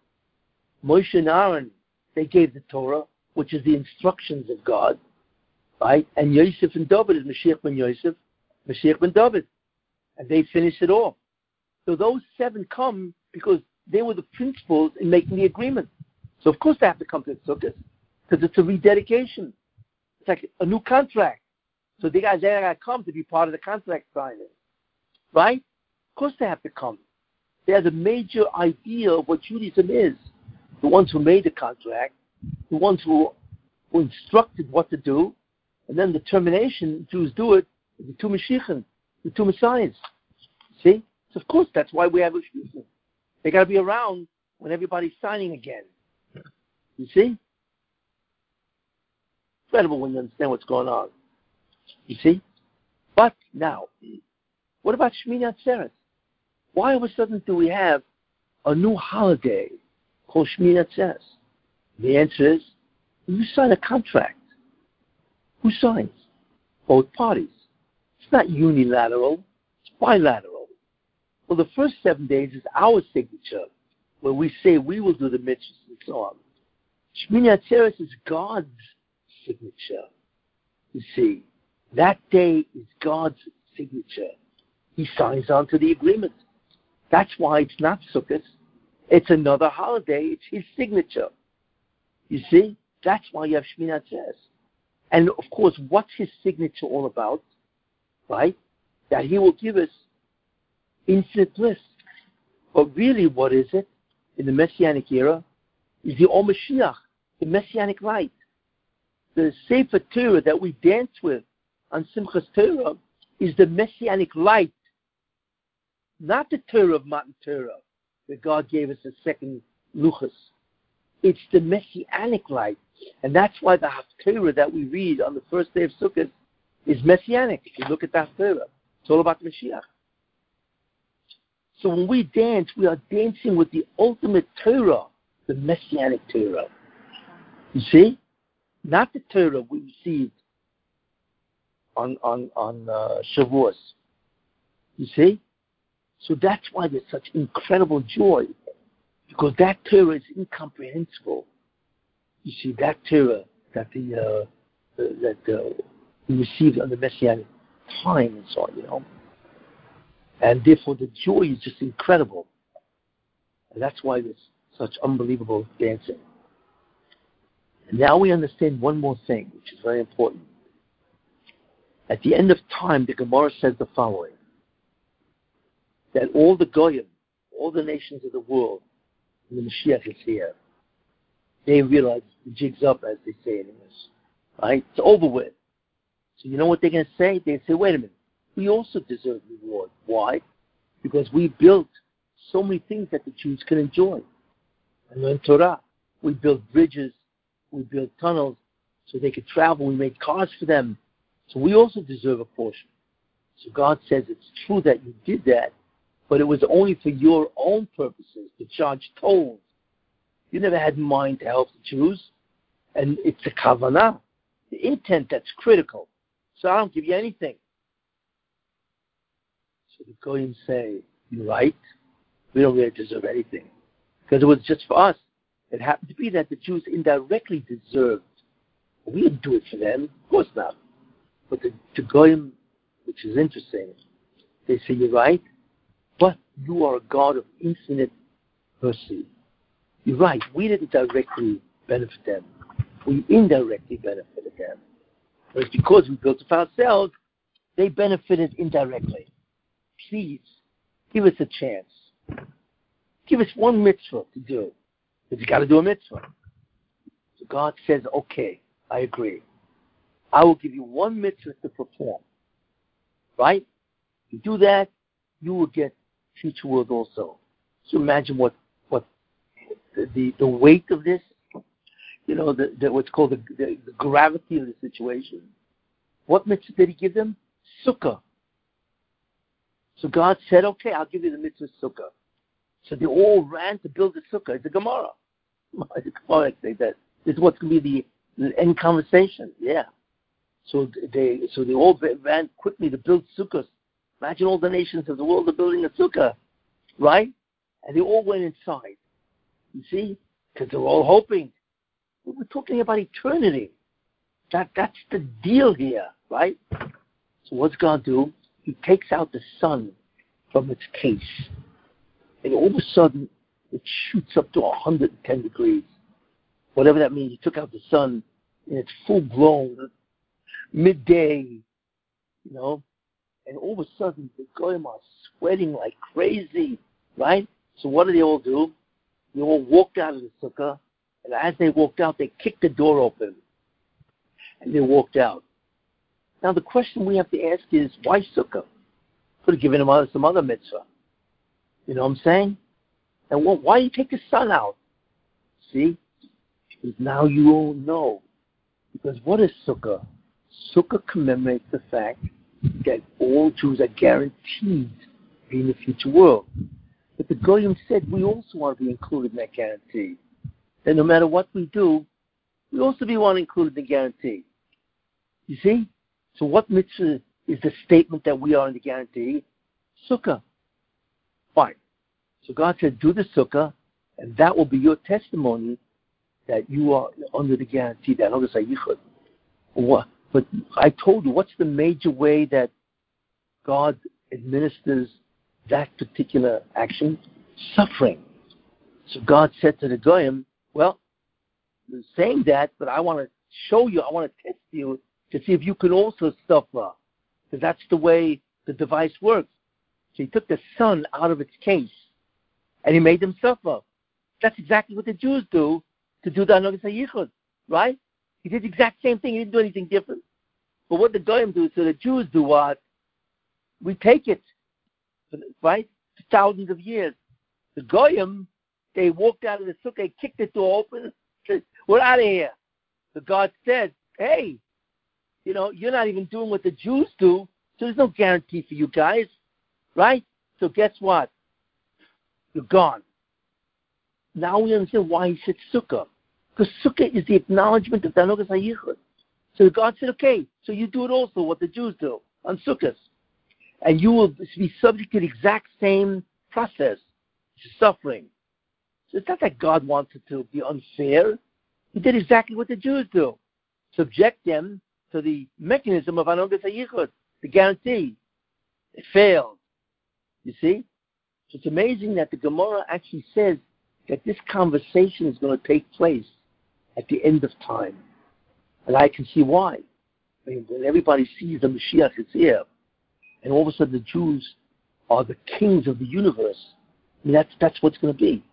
S1: Moshe and Aaron, they gave the Torah, which is the instructions of God, right? And Yosef and David is Mashiach ben Yosef, Mashiach ben David. And they finish it off. So those seven come because they were the principals in making the agreement. So of course they have to come to the Sukkot because it's a rededication. It's like a new contract. So the guys there got to come to be part of the contract signing, right? Of course they have to come. They are the major idea of what Judaism is. The ones who made the contract, the ones who, who instructed what to do, and then the termination, Jews do it, the two Mashiachim, the two Messiahs. See? So of course that's why we have Ushpisa. They got to be around when everybody's signing again. You see? Incredible when you understand what's going on. You see? But now, what about Shmini Atzeret? Why all of a sudden do we have a new holiday called Shmini? The answer is you sign a contract, who signs? Both parties. It's not unilateral, it's bilateral. Well, the first seven days is our signature, where we say we will do the mitzvahs and so on. Shmini Atzeres is God's signature. You see, that day is God's signature. He signs on to the agreement. That's why it's not Sukkot. It's another holiday. It's his signature. You see? That's why you have Shmini Atzeres. And of course, what's his signature all about? Right? That he will give us infinite bliss. But really, what is it in the Messianic era? Is the Or Mashiach, the Messianic light. The Sefer Torah that we dance with on Simchas Torah is the Messianic light, not the Torah of Matan Torah, that God gave us a second Luchas. It's the Messianic light. And that's why the Haftarah that we read on the first day of Sukkot is Messianic. If you look at the Haftarah, it's all about the Mashiach. So when we dance, we are dancing with the ultimate Torah, the Messianic Torah. You see? Not the Torah we received on on on uh, Shavuos. You see? So that's why there's such incredible joy, because that Torah is incomprehensible. You see, that Torah that the uh, that uh, we received on the Messianic time and so on, you know. And therefore, the joy is just incredible. And that's why there's such unbelievable dancing. And now we understand one more thing, which is very important. At the end of time, the Gemara says the following that all the Goyim, all the nations of the world, when the Mashiach is here, they realize the jig's up, as they say in English. Right? It's over with. So you know what they're going to say? They say, wait a minute, we also deserve reward. Why? Because we built so many things that the Jews can enjoy. And learn Torah. We built bridges, we built tunnels so they could travel. We made cars for them. So we also deserve a portion. So God says it's true that you did that, but it was only for your own purposes to charge tolls. You never had in mind to help the Jews. And it's the kavanah, the intent that's critical. So I don't give you anything. So the Goyim say, You're right. We don't really deserve anything. Because it was just for us. It happened to be that the Jews indirectly deserved. We didn't do it for them. Of course not. But the, the Goyim, which is interesting, they say, You're right, but you are a God of infinite mercy. You're right, we didn't directly benefit them. We indirectly benefited them. But it's because we built it ourselves, they benefited indirectly. Please, give us a chance. Give us one mitzvah to do. But you got to do a mitzvah. So God says, okay, I agree. I will give you one mitzvah to perform. Right? You do that, you will get future world also. So imagine what what the the, weight of this, you know, the, the what's called the, the, the gravity of the situation. What mitzvah did he give them? Sukkah. So God said, okay, I'll give you the mitzvah sukkah. So they all ran to build the sukkah. It's a Gemara. It's Gemara say that. This is what's going to be the, the end conversation. Yeah. So they so they all ran quickly to build sukkahs. Imagine all the nations of the world are building a sukkah, right? And they all went inside. You see, because they're all hoping. We're talking about eternity. That that's the deal here, right? So what's God do? He takes out the sun from its case, and all of a sudden it shoots up to 110 degrees. Whatever that means. He took out the sun in its full blown midday, you know, and all of a sudden the goyim are sweating like crazy, right? So what do they all do? They all walked out of the sukkah, and as they walked out, they kicked the door open, and they walked out. Now the question we have to ask is, why sukkah? Could have given them some other mitzvah. You know what I'm saying? And well, why you take the sun out? See? Because now you all know. Because what is sukkah? Sukkah commemorates the fact that all Jews are guaranteed in the future world. But the Goyim said we also want to be included in that guarantee. That no matter what we do, we also be one included in the guarantee. You see? So what mitzvah is the statement that we are in the guarantee? Sukkah. Fine. So God said, do the sukkah, and that will be your testimony that you are under the guarantee that you should. What? But I told you, what's the major way that God administers that particular action? Suffering. So God said to the Goyim, well, you're saying that, but I want to show you, I want to test you to see if you can also suffer. Because that's the way the device works. So he took the sun out of its case and he made them suffer. That's exactly what the Jews do to do the Anogas HaYichud, right? He did the exact same thing. He didn't do anything different. But what the Goyim do, so the Jews do what? We take it, right? For thousands of years. The Goyim, they walked out of the sukkah, kicked the door open, we're out of here. The God said, hey, you know, you're not even doing what the Jews do, so there's no guarantee for you guys, right? So guess what? You're gone. Now we understand why he said sukkah. Because sukkah is the acknowledgement of Danogas HaYichud. So God said, okay, so you do it also, what the Jews do on sukkahs. And you will be subject to the exact same process, suffering. So it's not that God wanted to be unfair. He did exactly what the Jews do. Subject them to the mechanism of Anogas HaYichud, the guarantee. It failed. You see? So it's amazing that the Gemara actually says that this conversation is going to take place at the end of time. And I can see why. I mean, when everybody sees the Mashiach is here, and all of a sudden the Jews are the kings of the universe, I mean, that's, that's what's going to be.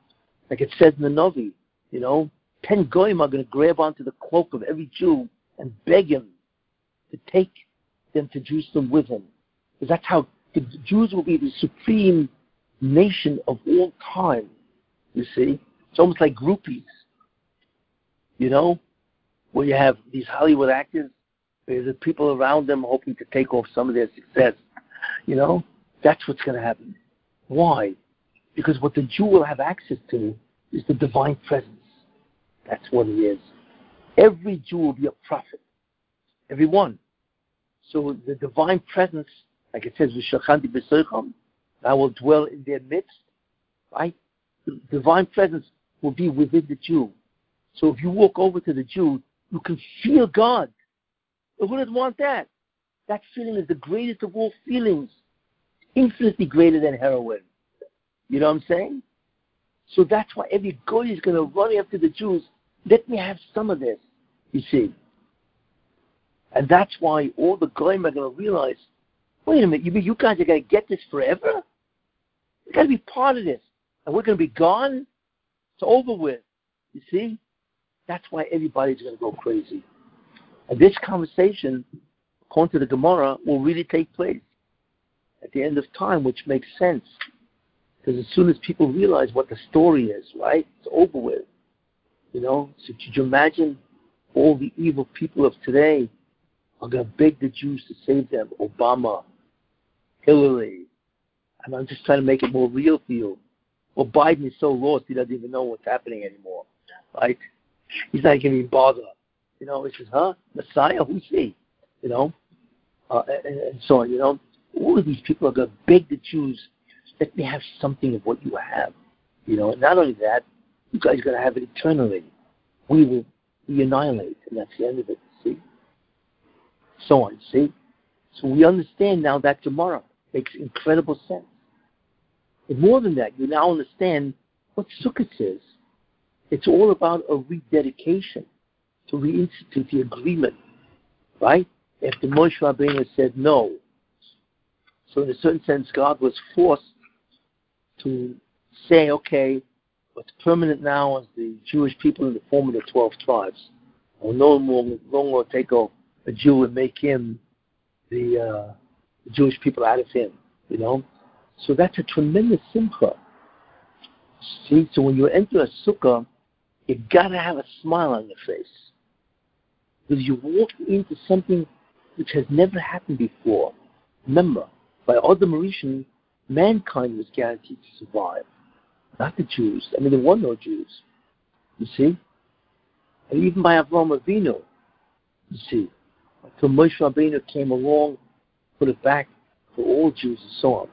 S1: Like it says in the Novi, you know, ten goyim are going to grab onto the cloak of every Jew and beg him to take them to Jerusalem with him. Because that's how the Jews will be the supreme nation of all time. You see? It's almost like groupies. You know? Where you have these Hollywood actors, there's people around them hoping to take off some of their success. You know? That's what's going to happen. Why? Because what the Jew will have access to is the divine presence. That's what it is. Every Jew will be a prophet. Every one. So the divine presence, like it says, I will dwell in their midst, right? The divine presence will be within the Jew. So if you walk over to the Jew, you can feel God. Who doesn't want that? That feeling is the greatest of all feelings, infinitely greater than heroin. You know what I'm saying? So that's why every guy is going to run after the Jews. Let me have some of this, you see. And that's why all the goyim are going to realize, wait a minute, you mean you guys are going to get this forever? You got to be part of this. And we're going to be gone? It's over with. You see? That's why everybody's going to go crazy. And this conversation, according to the Gemara, will really take place at the end of time, which makes sense. Because as soon as people realize what the story is, right, it's over with. You know, so could you imagine all the evil people of today are going to beg the Jews to save them? Obama, Hillary, and I'm just trying to make it more real for you. Well, Biden is so lost he doesn't even know what's happening anymore, right? He's not going to be bothered. You know, he says, huh? Messiah? Who's he? You know? Uh, and, and so on, you know? All of these people are going to beg the Jews let me have something of what you have. You know, and not only that, you guys are going to have it eternally. We will be annihilated, and that's the end of it, see? So on, see? So we understand now that tomorrow makes incredible sense. But more than that, you now understand what Sukkot is. It's all about a rededication to reinstitute the agreement, right? After Moshe Rabbeinu said no. So in a certain sense, God was forced to say, okay, what's permanent now is the Jewish people in the form of the 12 tribes. We'll no more, no take a, a Jew and make him the, uh, the Jewish people out of him, you know? So that's a tremendous simcha. See, so when you enter a sukkah, you gotta have a smile on your face. Because you walk into something which has never happened before. Remember, by Adam Rishon, mankind was guaranteed to survive, not the Jews. I mean, there were no Jews. You see? And even by Avram Avinu, you see, until Moshe Rabbeinu came along, put it back for all Jews and so on.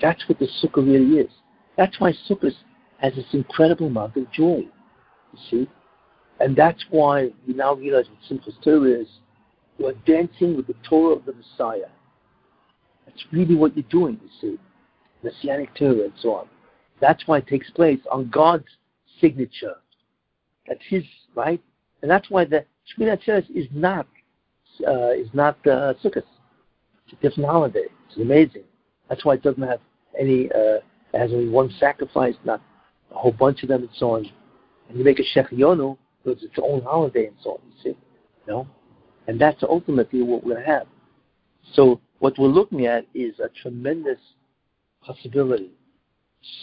S1: That's what the Sukkah really is. That's why Sukkot has this incredible amount of joy, you see. And that's why we now realize what Simchas Torah is. You are dancing with the Torah of the Messiah. That's really what you're doing, you see. Messianic Torah and so on. That's why it takes place on God's signature. That's His, right? And that's why the Shmini Atzeres is not uh, is not uh, Sukkot. It's a different holiday. It's amazing. That's why it doesn't have any. Uh, it has only one sacrifice, not a whole bunch of them, and so on. And you make a Shehecheyanu, so it's its own holiday and so on. You see, you know, and that's ultimately what to have. So what we're looking at is a tremendous possibility.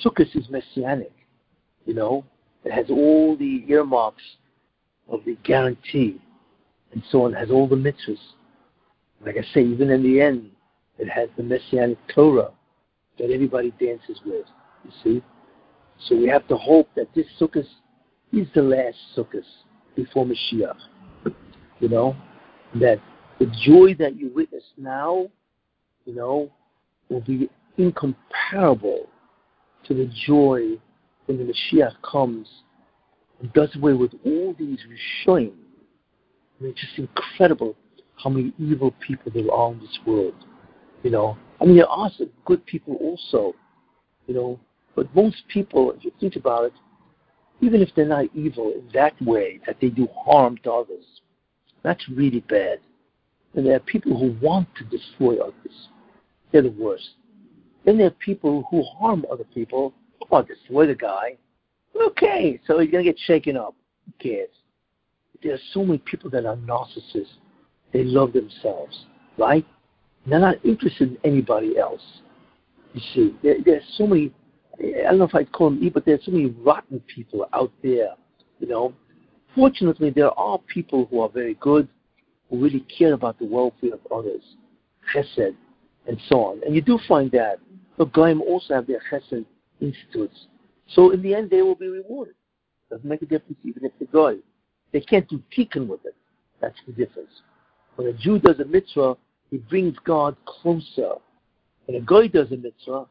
S1: Sukkot is messianic, you know. It has all the earmarks of the guarantee and so on. It has all the mitzvahs. Like I say, even in the end, it has the messianic Torah that everybody dances with. You see, so we have to hope that this Sukkot is the last Sukkot before Mashiach. You know, that the joy that you witness now, you know, will be incomparable to the joy when the Mashiach comes and does away with all these reshaim. I mean, it's just incredible how many evil people there are in this world. You know, I mean, there are some good people also, you know, but most people, if you think about it, even if they're not evil in that way, that they do harm to others, that's really bad. And there are people who want to destroy others. They're the worst. Then there are people who harm other people. Oh, destroy the guy. Okay, so he's going to get shaken up. Who cares? There are so many people that are narcissists. They love themselves, right? They're not interested in anybody else. You see, there, there's so many, I don't know if I'd call them evil, but there's so many rotten people out there, you know. Fortunately, there are people who are very good, who really care about the welfare of others, chesed, and so on. And you do find that. But Goyim also have their chesed institutes. So in the end, they will be rewarded. Doesn't make a difference even if they're Goy. They can't do tikkun with it. That's the difference. When a Jew does a mitzvah, he brings God closer. When a Goy does a mitzvah,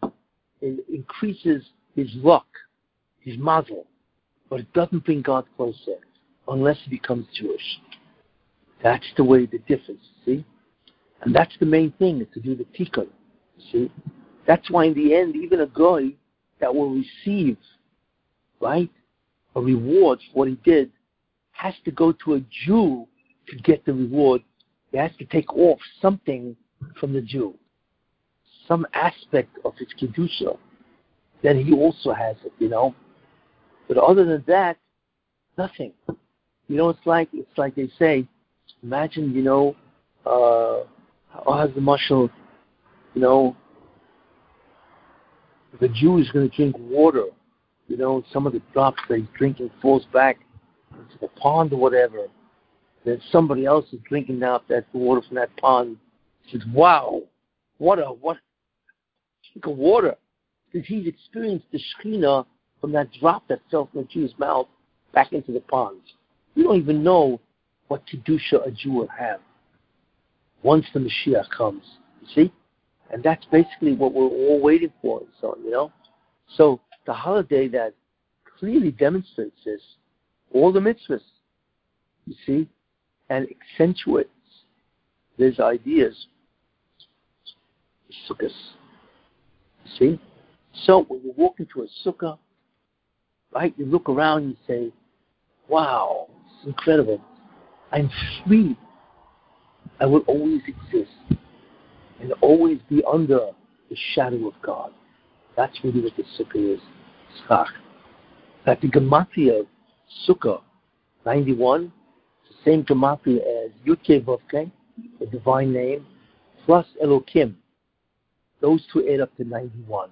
S1: it increases his luck, his mazel. But it doesn't bring God closer unless he becomes Jewish. That's the way the difference, see? And that's the main thing, is to do the tikkun. See? That's why in the end, even a guy that will receive, right, a reward for what he did, has to go to a Jew to get the reward. He has to take off something from the Jew, some aspect of his kedusha. Then he also has it, you know. But other than that, nothing. You know, it's like it's like they say. Imagine, you know, uh, how has the marshal, you know, the Jew is going to drink water, you know, some of the drops that he's drinking falls back into the pond or whatever. Then somebody else is drinking out that water from that pond. He says, "Wow, what a what drink of water!" Because he's experienced the shechina from that drop that fell from the Jew's mouth back into the pond. We don't even know what kedusha a Jew will have once the Mashiach comes. You see? And that's basically what we're all waiting for and so on, you know? So the holiday that clearly demonstrates this, all the mitzvahs, you see, and accentuates these ideas, sukkahs. See? So when you walk into a sukkah, right, you look around and you say, wow, it's incredible. I'm free. I will always exist and always be under the shadow of God. That's really what the sukkah is. Schach. That the gematria of sukkah 91 is the same gematria as Yudke Vovke, the divine name, plus Elokim. Those two add up to 91.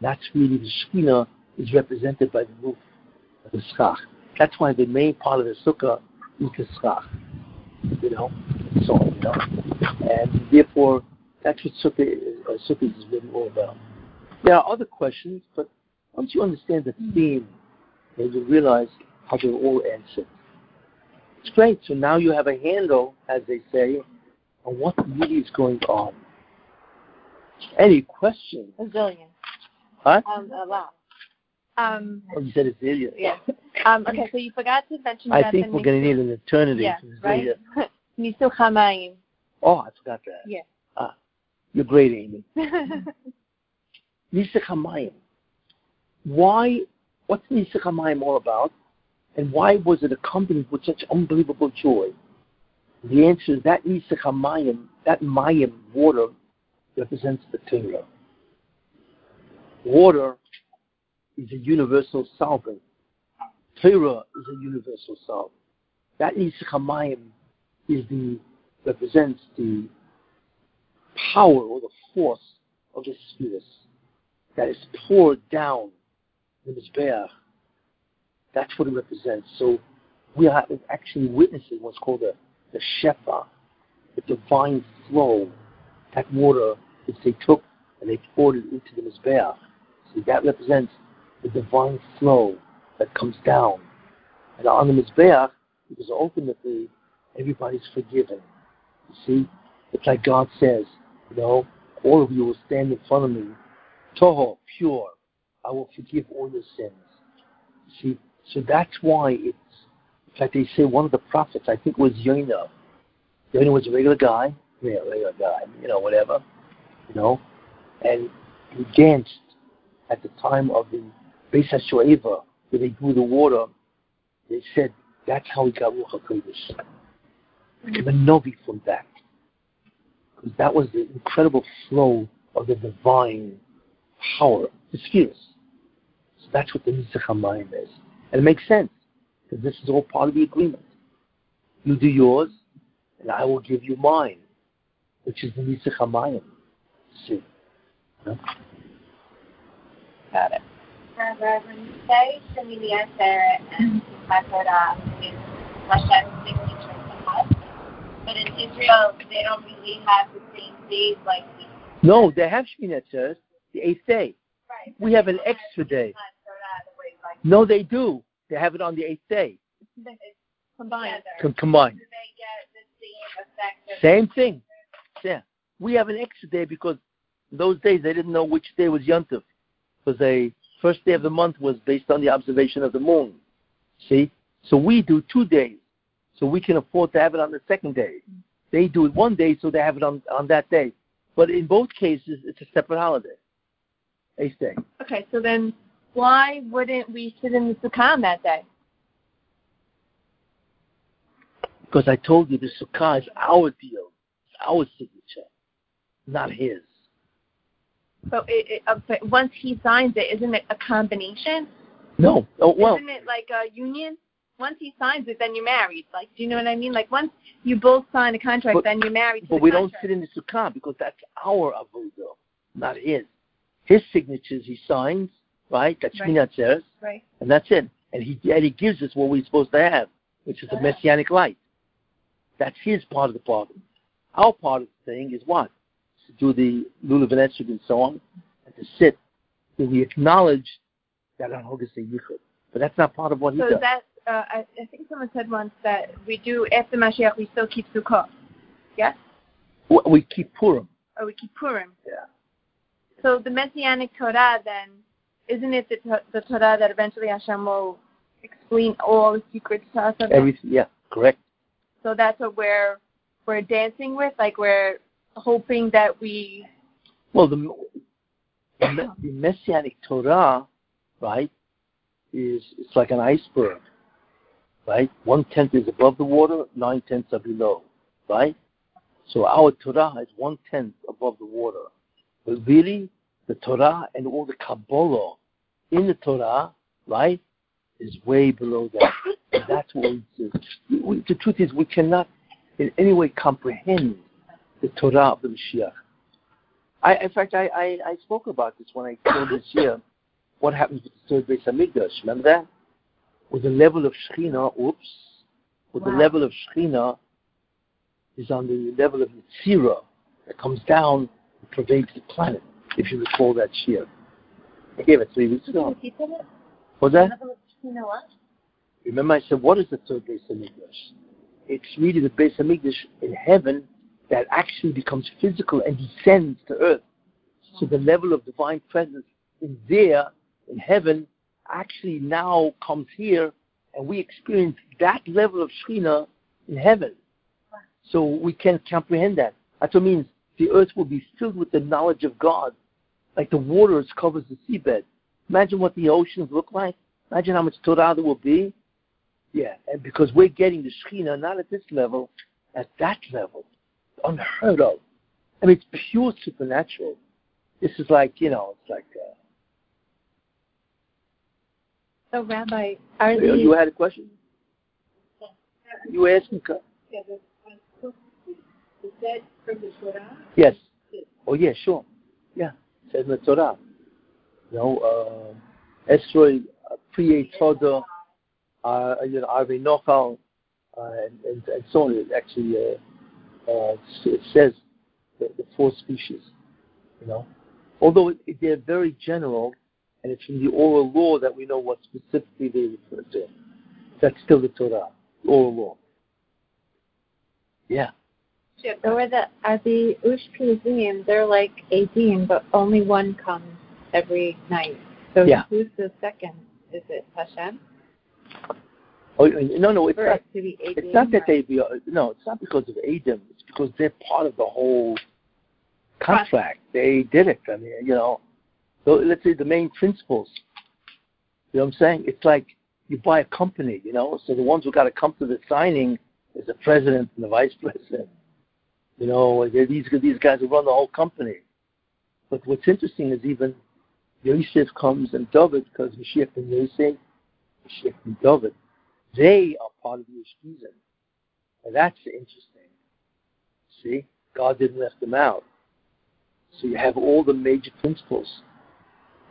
S1: That's really the Shekhinah is represented by the roof of the schach. That's why the main part of the sukkah is the schach. You know, so you know, and therefore that's what sukkah is, uh, sukkah is really all about. There are other questions, but once you understand the theme, then you realize how they're all answered. It's great. So now you have a handle, as they say, on what really is going on. Any questions?
S4: A zillion.
S1: Huh?
S4: Um, a lot. Um,
S1: Oh, you said a zillion.
S4: yeah. Um, okay, so you forgot to mention
S1: that
S4: I
S1: think we're going to need an eternity.
S4: Yeah, right? Hamayim.
S1: Oh, I forgot that.
S4: Yeah.
S1: Ah, you're great, Amy. Hamayim. Why, what's Hamayim all about? And why was it accompanied with such unbelievable joy? The answer is that Hamayim, that Mayim, water, represents the Torah. Water is a universal solvent. Torah is a universal solvent. That Nisach Hamayim is the, represents the power or the force of the Spirit that is poured down the Mizbeach. That's what it represents. So we are actually witnessing what's called the, the Shefa, the divine flow. That water, which they took and they poured it into the Mizbeach. See, that represents the divine flow that comes down. And on the Mizbeach, because ultimately everybody's forgiven. You see, it's like God says, you know, all of you will stand in front of me, toho, pure. I will forgive all your sins. See, so that's why it's, in fact, they say one of the prophets, I think it was Yonah. Yonah was a regular guy, yeah, regular guy, you know, whatever, you know, and he danced at the time of the Beis HaShoeva, where they drew the water. They said that's how he got Ruach HaKodesh. Became a Novi from that because that was the incredible flow of the divine power, the spheres. So that's what the Nisach HaMayim is. And it makes sense, because this is all part of the agreement. You do yours, and I will give you mine, which is the Nisach HaMayim. See? Huh?
S4: Got it.
S5: However, uh, when you say Shemini Atzeret and Simchat Torah is Hashem's signature to us, but in Israel they don't really have the same days like we.
S1: No, they have Shemini Atzeret, the eighth day.
S5: Right.
S1: We have an extra day.
S5: Simchat Torah uh, the way like
S1: No, they do. They have it on the eighth day,
S5: it's
S4: Combined.
S1: com- combined.
S5: Do they get the same effect?
S1: Same thing. Yeah. We have an extra day because those days they didn't know which day was Yontif. Because the first day of the month was based on the observation of the moon. See? So we do two days. So we can afford to have it on the second day. They do it one day, so they have it on, on that day. But in both cases, it's a separate holiday. Eighth day.
S4: Okay, so then why wouldn't we sit in the sukkah on that day?
S1: Because I told you the sukkah is our deal. Our signature, not his.
S4: But, it, it, uh, but once he signs it, isn't it a combination?
S1: No. Oh, well,
S4: isn't it like a union? Once he signs it, then you're married. Like, do you know what I mean? Like, once you both sign a contract,
S1: But-
S4: then you're married
S1: But
S4: the
S1: we don't sit in the sukkah because that's our avodah, not his. His signatures he signs, right? That's
S4: Right.
S1: Shmini Atzeres,
S4: Right.
S1: and that's it. And he and he gives us what we're supposed to have, which is the messianic light. That's his part of the bargain. Our part of the thing is what? To do the lulav and esrog and so on, and to sit. So we acknowledge that on Hogas Yichud. But that's not part of what he
S4: So
S1: does.
S4: that uh, I, I think someone said once that we do after Mashiach, we still keep Sukkot. Yes,
S1: We- we keep Purim.
S4: or we keep Purim.
S1: Yeah.
S4: So the Messianic Torah, then, isn't it the, the Torah that eventually Hashem will explain all the secrets to us?
S1: Everything. Yeah. Correct.
S4: So that's what we're we're dancing with, like we're hoping that we.
S1: Well, the, the, Messianic Torah, right, is it's like an iceberg, right? One tenth is above the water, nine tenths are below, right? So our Torah is one tenth above the water. But really, the Torah and all the Kabbalah in the Torah, right, is way below that. And that's what we the truth is, we cannot in any way comprehend the Torah of the Mashiach. I, in fact, I, I, I spoke about this when I told this year what happens with the third Beis Hamikdash. Remember that? With the level of Shechina, oops, with the level of Shechina is on the level of Yitzira that comes down and pervades the planet, if you recall that year. I gave it three weeks ago. Was that?
S4: You know what?
S1: Remember I said, what is the third Beis Hamikdash? It's really the base English in heaven that actually becomes physical and descends to earth. Hmm. So the level of divine presence in there, in heaven, actually now comes here, and we experience that level of Shekhinah in heaven. So we can comprehend that. That's what means the earth will be filled with the knowledge of God, like the waters covers the seabed. Imagine what the oceans look like. Imagine how much Torah there will be. Yeah, and because we're getting the Shekhinah not at this level, at that level, unheard of. I mean, it's pure supernatural. This is like, you know, it's like. Uh,
S4: So, Rabbi, are
S1: you,
S4: these
S1: you had a question? You were asking.
S6: Yeah, the, is that from the Torah?
S1: Yes. Oh, yeah, sure. Yeah, it says in the Torah. You know, uh, Esroi, uh, Priye Toda, uh, you know, Arvi Nochal, uh, and, and, and so on. It actually, uh, uh, it says the, the four species, you know. Although it, they're very general, and it's from the oral law that we know what specifically they refer to. That's still the Torah, the oral law. Yeah.
S4: So are the are the Ushpizim, they're like eighteen, but only one comes every night. So
S1: Yeah.
S4: who's the second? Is it Hashem?
S1: Oh, no, no, it's not.
S4: it to be?
S1: It's not that they be uh, no. It's not because of Adam. It's because they're part of the whole contract. They did it. I mean, you know. So let's say the main principles. You know what I'm saying? It's like you buy a company. You know, so the ones who got to come to the signing is the president and the vice president. You know, these these guys who run the whole company. But what's interesting is even Yosef comes and David, because Mashiach and Yosef, And David, they are part of the Ushpizim. And that's interesting. See? God didn't left them out. So you have all the major principles,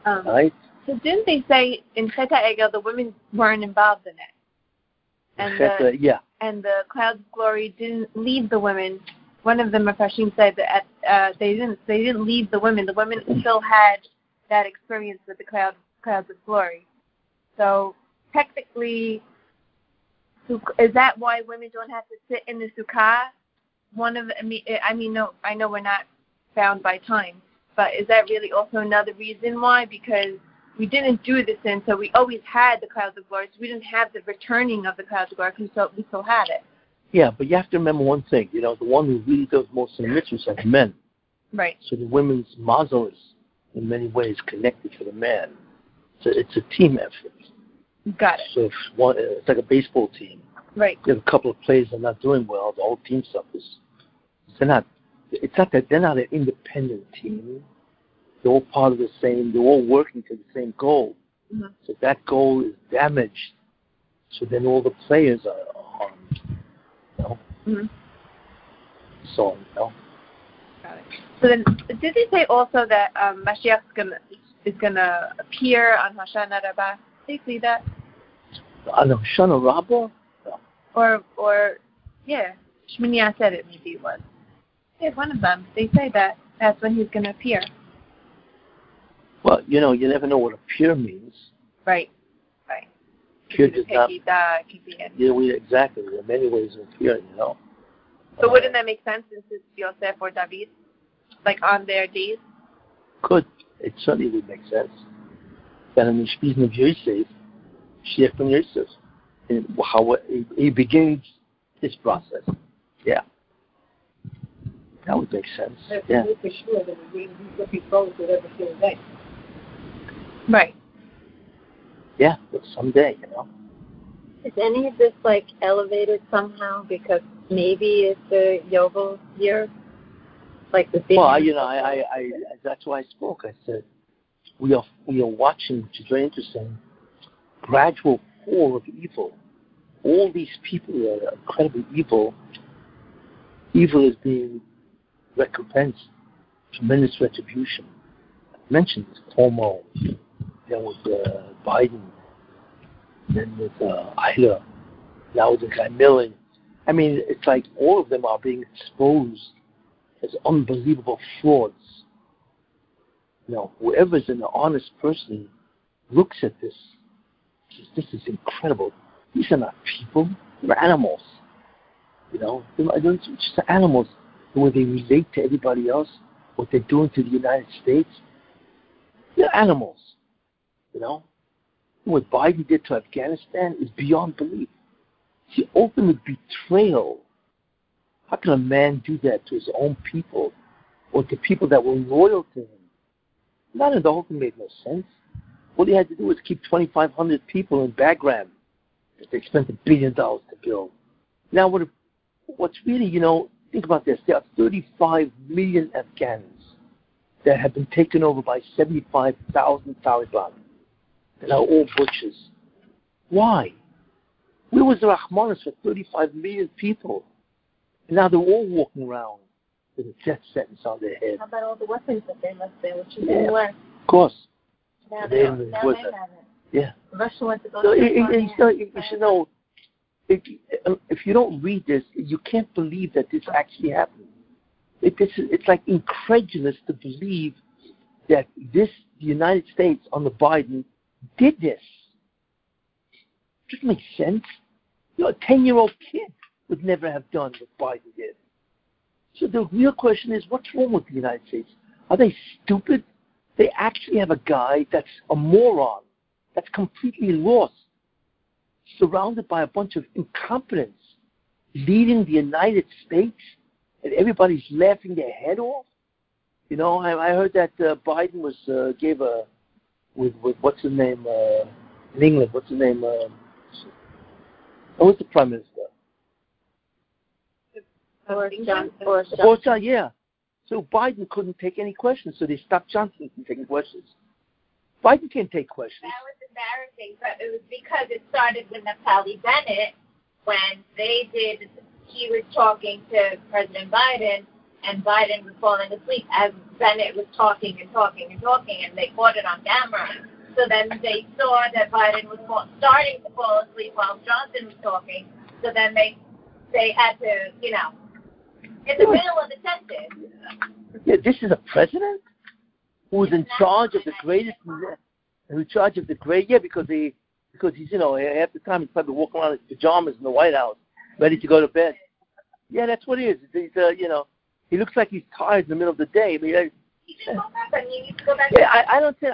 S4: Um,
S1: right?
S4: So didn't they say in Cheta Egel the women weren't involved in it, and the
S1: yeah.
S4: and the clouds of glory didn't leave the women. One of the Mepharshim said that uh, they didn't they didn't leave the women. The women still had that experience with the cloud clouds of glory. So technically, is that why women don't have to sit in the sukkah? One of I mean, I mean, no, I know we're not bound by time, but is that really also another reason why? Because we didn't do this in, so we always had the clouds of glory. So we didn't have the returning of the clouds of glory. Still, we still had it.
S1: Yeah, but you have to remember one thing. You know, the one who really does most of the mitzvahs are men.
S4: Right.
S1: So the women's mazel is in many ways connected to the man. So it's a team effort.
S4: Got it.
S1: So if one, it's like a baseball team.
S4: Right.
S1: You have a couple of players that are not doing well, the whole team suffers. They're not. It's not that they're not an independent team. They're all part of the same. They're all working to the same goal.
S4: Mhm.
S1: So that goal is damaged, so then all the players are harmed. You know,
S4: Mhm.
S1: so. You know.
S4: Got it. So then, did they say also that um, Mashiach is gonna is gonna appear on Hoshana Rabbah? Did they say that?
S1: I know Shana Rabbah.
S4: Or or yeah, Shmini said it maybe it was. Yeah, one of them. They say that that's when he's gonna appear.
S1: Well, you know, you never know what appear means.
S4: Right. Right.
S1: Appear does not.
S4: the Pekida, it could be any-
S1: Yeah, we exactly. There are many ways of appearing. You know.
S4: So
S1: Uh,
S4: wouldn't that make sense since it's Yosef or David, like on their days?
S1: Could. It certainly would make sense. Then in the Spiesen of Yosef, Sheikh from Yosef, and how he, he begins this process. Yeah. That would make sense.
S6: That's
S1: Yeah.
S6: for sure that we, he's looking forward to it every single day.
S4: Right.
S1: Yeah, but someday, you know.
S4: Is any of this like elevated somehow because maybe it's the Yovel year? Like the
S1: Well, you know, I, I, I, that's why I spoke. I said, we are, we are watching, which is very interesting, gradual fall of evil. All these people that are incredibly evil, evil is being recompensed, tremendous retribution. I mentioned Cuomo, then with uh, Biden, then with uh, Ida, now with the guy Millen. I mean, it's like all of them are being exposed as unbelievable frauds. Know, whoever's an honest person looks at this, says, this is incredible. These are not people, they're animals. You know, they're, just animals. The way they relate to everybody else, what they're doing to the United States. They're animals. You know, what Biden did to Afghanistan is beyond belief. It's the betrayal. How can a man do that to his own people or to people that were loyal to him? Not in the whole thing made no sense. All he had to do was keep 2,500 people in Bagram that they spent a billion dollars to build. Now, what, what's really, you know, think about this. There are 35 million Afghans that have been taken over by 75,000 Taliban that are all butchers. Why? Where was the Rahmanis for 35 million people? And now they're all walking around with a death sentence on their head.
S4: How about all the weapons that they left there, which
S1: Yeah.
S4: didn't?
S1: Of course.
S4: Now
S1: They
S4: now they have it.
S1: Yeah.
S4: Russia wants to go
S1: So
S4: to
S1: it, it, it's not, you should know, if, um, if you don't read this, you can't believe that this actually happened. It, this is, it's like incredulous to believe that this the United States under Biden did this. Doesn't make sense. You know, a ten-year-old kid would never have done what Biden did. So the real question is, what's wrong with the United States? Are they stupid? They actually have a guy that's a moron, that's completely lost, surrounded by a bunch of incompetents, leading the United States, and everybody's laughing their head off. You know, I, I heard that uh, Biden was uh, gave a with with what's his name uh, in England. What's his name? Uh, what's the prime minister?
S4: Boris Johnson. Boris Johnson.
S1: Boris Johnson, yeah. So Biden couldn't take any questions, so they stopped Johnson from taking questions. Biden can't take questions.
S5: That was embarrassing, but it was because it started with Naftali Bennett when they did. He was talking to President Biden, and Biden was falling asleep as Bennett was talking and talking and talking, and they caught it on camera. So then they saw that Biden was fall, starting to fall asleep while Johnson was talking. So then they they had to, you know, in the middle of the sentence.
S1: Yeah, this is a president who's in charge of the greatest, in charge of the great. Yeah, because he, because he's you know half the time he's probably walking around in his pajamas in the White House, ready to go to bed. Yeah, that's what he is. He's uh, you know, he looks like he's tired in the middle of the day. I mean, I,
S5: He should go back. I mean, you need to go back.
S1: yeah, I, I don't think.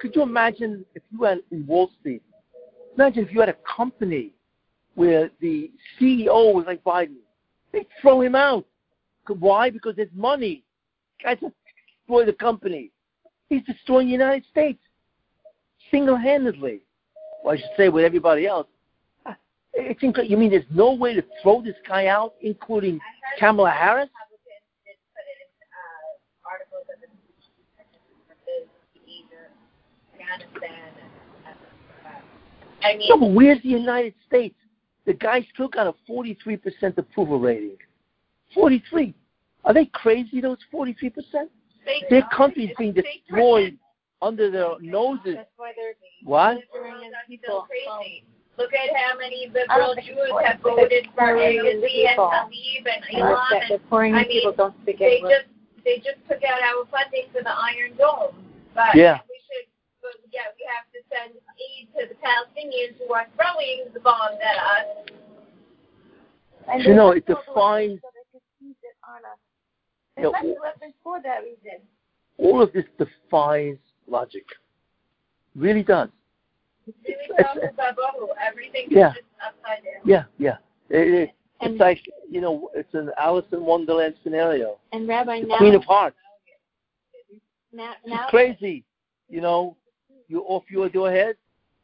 S1: Could you imagine if you had in Wall Street? Imagine if you had a company where the CEO was like Biden. They throw him out. Why? Because there's money. Guys destroy the company. He's destroying the United States single-handedly. Well, I should say with everybody else. Uh, It's inc- you mean there's no way to throw this guy out, including Kamala Harris?
S5: Republicans did put it in articles of the behavior, Afghanistan, and I mean,
S1: No, but where's the United States? The guy still got a 43% approval rating. 43. Are they crazy, those 43%?
S5: they,
S1: Their country's being
S5: they
S1: destroyed under their noses.
S4: That's why they're
S1: What?
S4: Syrian
S5: That's
S4: people.
S5: crazy. Look at how many liberal Jews have
S4: for-
S5: voted for
S4: Syrian
S5: AOC and
S4: people.
S5: Tlaib and
S4: And
S5: Elon.
S4: that the Korean
S5: I mean,
S4: people don't speak
S5: They just they just took out our funding for the Iron Dome, but
S1: Yeah.
S5: We should. But yeah, we have to send aid to the Palestinians who are throwing the bombs at us.
S4: And
S1: You know, it
S4: all
S1: defines-
S4: So they could use it on us. They
S1: Yeah,
S4: left weapons for that reason.
S1: All of this defies logic. Really does.
S5: Really
S1: It's-
S5: trouble Babahu. Oh, everything
S1: Yeah.
S5: is just upside down.
S1: Yeah, yeah. It, it,
S4: And-
S1: it's like, you know, it's an Alice in Wonderland scenario.
S4: And Rabbi,
S1: The
S4: now,
S1: Queen of Hearts.
S4: now,
S1: She's
S4: now,
S1: crazy. You know, you off your your head,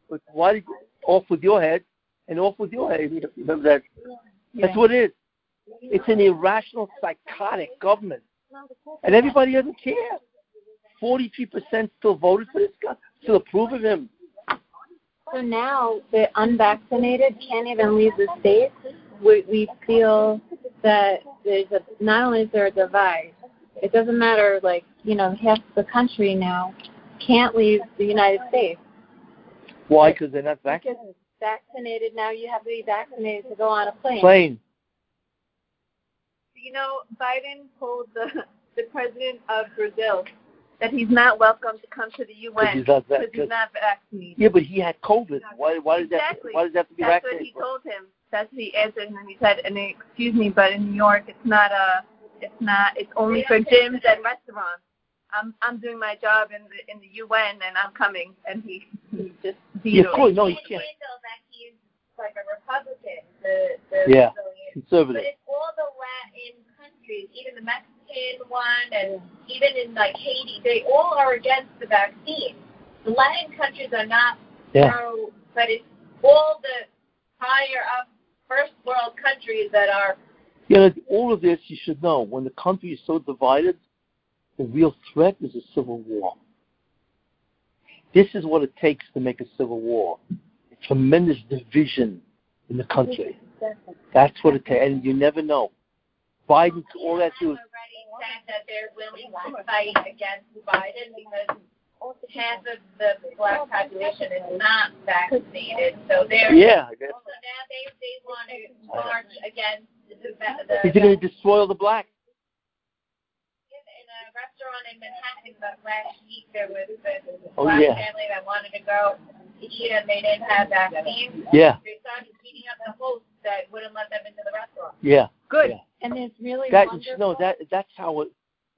S1: but why off with your head and off with your head? You Remember that? That's what it is. It's an irrational, psychotic government, and everybody doesn't care. Forty-three percent still voted for this guy, still approve of him.
S4: So now the unvaccinated can't even leave the state. We, we feel that there's a not only is there a divide, it doesn't matter like you know half the country now can't leave the United States
S1: Why? Because they're not vaccinated.
S4: it's vaccinated. Now you have to be vaccinated to go on a plane.
S1: Plane.
S3: You know, Biden told the the president of Brazil that he's not welcome to come to the
S1: Because
S3: UN
S1: he's not
S3: because he's not vaccinated.
S1: Yeah, but he had COVID. Why? Why does that?
S3: Exactly.
S1: Why does that have to be
S3: That's what he
S1: for?
S3: told him.
S4: That's what he answered, and he said, and excuse me, but in New York, it's not a, it's not, it's only for gyms and restaurants. I'm I'm doing my job in the in the UN, and I'm coming, and he he just
S1: Yeah, of
S4: vetoed
S1: course,
S4: it.
S1: no, you can't.
S5: handle that he's like a Republican, the the
S1: Yeah.
S5: Brazilian.
S1: Conservative.
S5: But it's all the Latin countries, even the Mexican one, and even in like Haiti, they all are against the vaccine. The Latin countries are not
S1: Yeah.
S5: pro, but it's all the higher up first world countries that are.
S1: You know, all of this you should know. When the country is so divided, the real threat is a civil war. This is what it takes to make a civil war. A tremendous division in the country. That's what it takes, and you never know. Biden, all that do is
S5: that they're willing to fight against Biden because half of the black population is not vaccinated, so they're
S1: yeah.
S5: So now they they want to march against the, the
S1: He's going to destroy all the blacks.
S5: In a restaurant in Manhattan but last week there was this
S1: Oh,
S5: black
S1: yeah.
S5: family that wanted to go to eat and they didn't have vaccines.
S1: Yeah,
S5: They started beating up the host that wouldn't let them into the restaurant.
S1: yeah.
S4: Good.
S1: Yeah.
S4: And it's really
S1: That
S4: wonderful.
S1: no, that that's how it.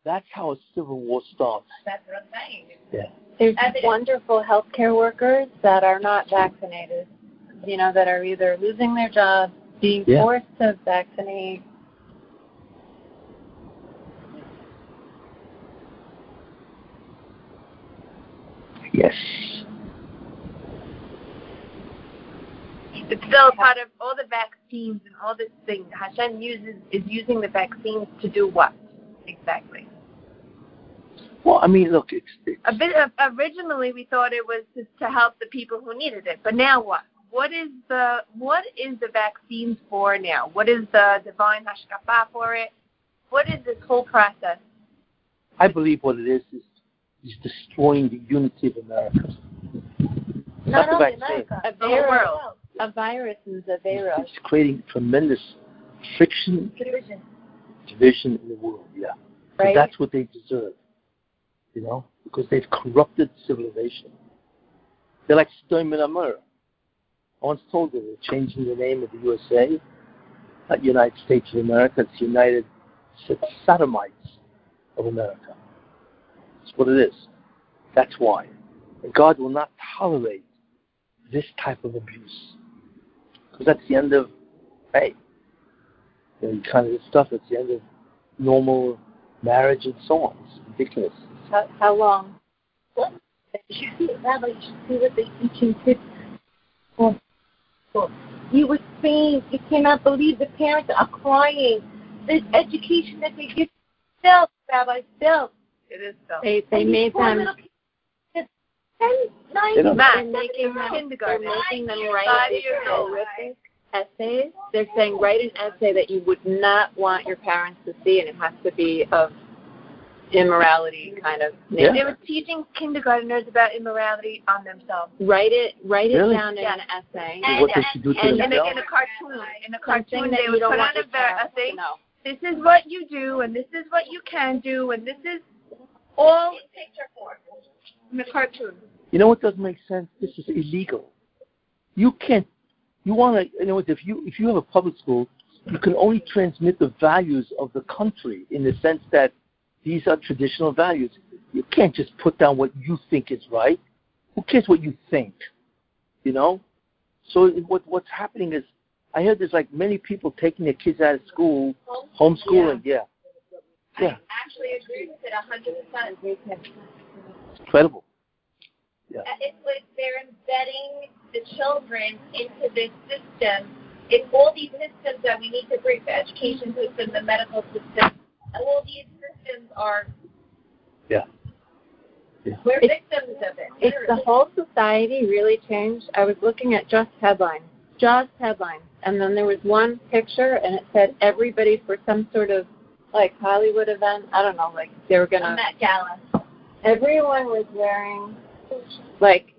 S1: That's how a civil war starts.
S5: That's what I'm saying.
S1: Yeah.
S4: There's
S5: As
S4: wonderful healthcare workers that are not vaccinated. You know, that are either losing their jobs, being
S1: Yeah.
S4: forced to vaccinate.
S1: Yes.
S4: It's still part of all the vaccines and all this thing. Hashem uses is using the vaccines to do what exactly?
S1: Well, I mean, look, it's, it's
S4: A bit of, originally we thought it was to, to help the people who needed it, but now what? What is the what is the vaccines for now? What is the divine hashkafa for it? What is this whole process?
S1: I believe what it is is is destroying the unity of America.
S5: Not
S1: the
S5: only
S1: vaccine.
S5: America,
S4: A virus.
S5: world.
S4: A virus is a virus.
S1: It's creating tremendous friction,
S5: Division.
S1: division in the world. Yeah,
S4: Right.
S1: that's what they deserve. You know, because they've corrupted civilization. They're like Sturm and Amur. I once told them they're changing the name of the USA, not United States of America. It's United Sodomites of America. What it is. That's why. God will not tolerate this type of abuse. Because that's the end of, hey, you know, kind of stuff, it's the end of normal marriage and so on. It's ridiculous.
S4: How, how long?
S5: What? Rabbi, you should see what they teaching kids. Oh, oh. You were saying you cannot believe the parents are crying. This education that they give themselves, Rabbi, self.
S4: It is so.
S6: They they made them
S5: little kids, 10, 9,
S1: They don't-
S4: Matt,
S5: seven
S6: making
S5: years
S6: them
S5: old.
S6: they're making them write these horrific essays. They're saying write an essay that you would not want your parents to see, and it has to be of immorality kind of
S1: Yeah.
S6: nature.
S4: They were teaching kindergartners about immorality on themselves.
S6: Write it write
S1: Really?
S6: it down in
S4: Yeah.
S6: an essay.
S5: And-
S1: what they should do to
S6: and-
S4: In a, in a cartoon. In a cartoon, they would put on a, a thing. This is what you do, and this is what you can do, and this is all
S5: In picture form.
S4: in the cartoon.
S1: You know what doesn't make sense? This is illegal. You can't. You want to. You know what? If you if you have a public school, you can only transmit the values of the country in the sense that these are traditional values. You can't just put down what you think is right. Who cares what you think? You know. So what what's happening is, I heard there's like many people taking their kids out of school, homeschooling. Yeah, Yeah.
S5: I actually agree with it a hundred percent.
S1: it's incredible.
S5: Uh, it's like they're embedding the children into this system. It's all these systems that we need to break the education system, the medical system. All these systems are
S1: Yeah. Yeah.
S5: we're
S6: It's-
S5: victims of it.
S6: It's the whole society really changed. I was looking at just headlines, just headlines, and then there was one picture, and it said everybody for some sort of like Hollywood event. I don't know, like they were gonna.
S5: Met Gala.
S6: Everyone was wearing like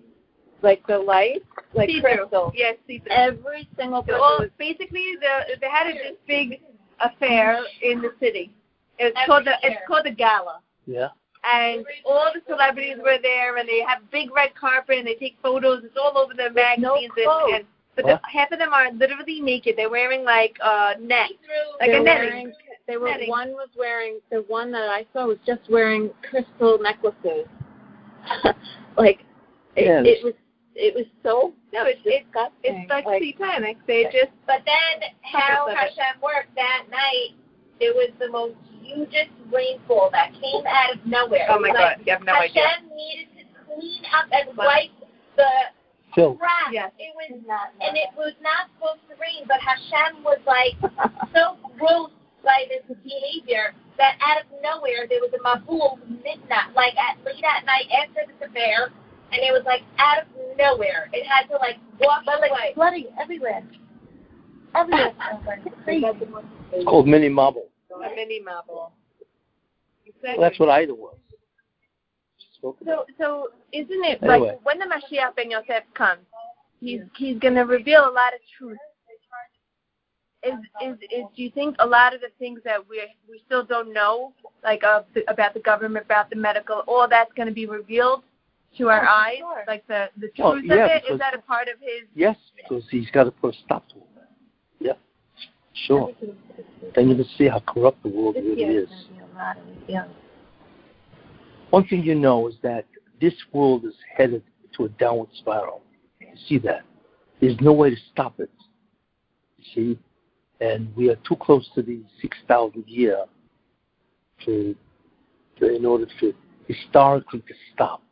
S6: like the lights, like
S4: See-through.
S6: crystal.
S4: Yes, see through.
S6: Every single
S4: So
S6: person
S4: all,
S6: was
S4: basically, the, they had a, this big affair in the city. It's
S5: Every
S4: called the
S5: year.
S4: it's called the gala,
S1: Yeah.
S4: and all the celebrities were there, and they have big red carpet, and they take photos. It's all over the magazines,
S6: clothes.
S4: and, and
S3: but the, half of them are literally naked. They're wearing like uh net, like
S6: They're
S3: a netting.
S6: Wearing, they were
S3: netting.
S6: one was wearing the one that I saw was just wearing crystal necklaces. like it,
S1: Yeah,
S6: it was it was so
S3: No, it's it's
S6: disgusting.
S3: it's like, satanic. They just
S5: But then how
S3: Something like
S5: Hashem worked that night, it was the most hugest rainfall that came out of nowhere.
S3: oh my
S5: was
S3: god, you have no
S5: Hashem
S3: idea.
S5: needed to clean up and wipe the
S1: Phil,
S5: crap.
S3: Yes.
S5: It was and it was not supposed to rain, but Hashem was like so grossed by this behavior that out of nowhere there was a mabul midnight, like at late at night after the affair, and it was like out of nowhere. It had to like walk away.
S6: flooding everywhere. Everywhere.
S1: it's called mini marble.
S3: A mini marble. Exactly.
S1: Well, that's what Ida was.
S3: So, so isn't it
S1: Anyway.
S3: like when the Mashiach Ben Yosef comes, he's he's going to reveal a lot of truth. Is, is is do you think a lot of the things that we we still don't know, like uh, the, about the government, about the medical, all that's going to be revealed to our eyes,
S6: sure.
S3: like the the truth
S1: Oh,
S3: of
S1: yeah,
S3: it? Is
S1: because-
S3: that a part of his?
S1: Yes, because he's got to put a stop to it. Yeah, sure. Then you can see how corrupt the world really is. Yeah. One thing you know is that this world is headed to a downward spiral. You see that? There's no way to stop it. You see? And we are too close to the 6,000 year to, to, in order to historically to stop.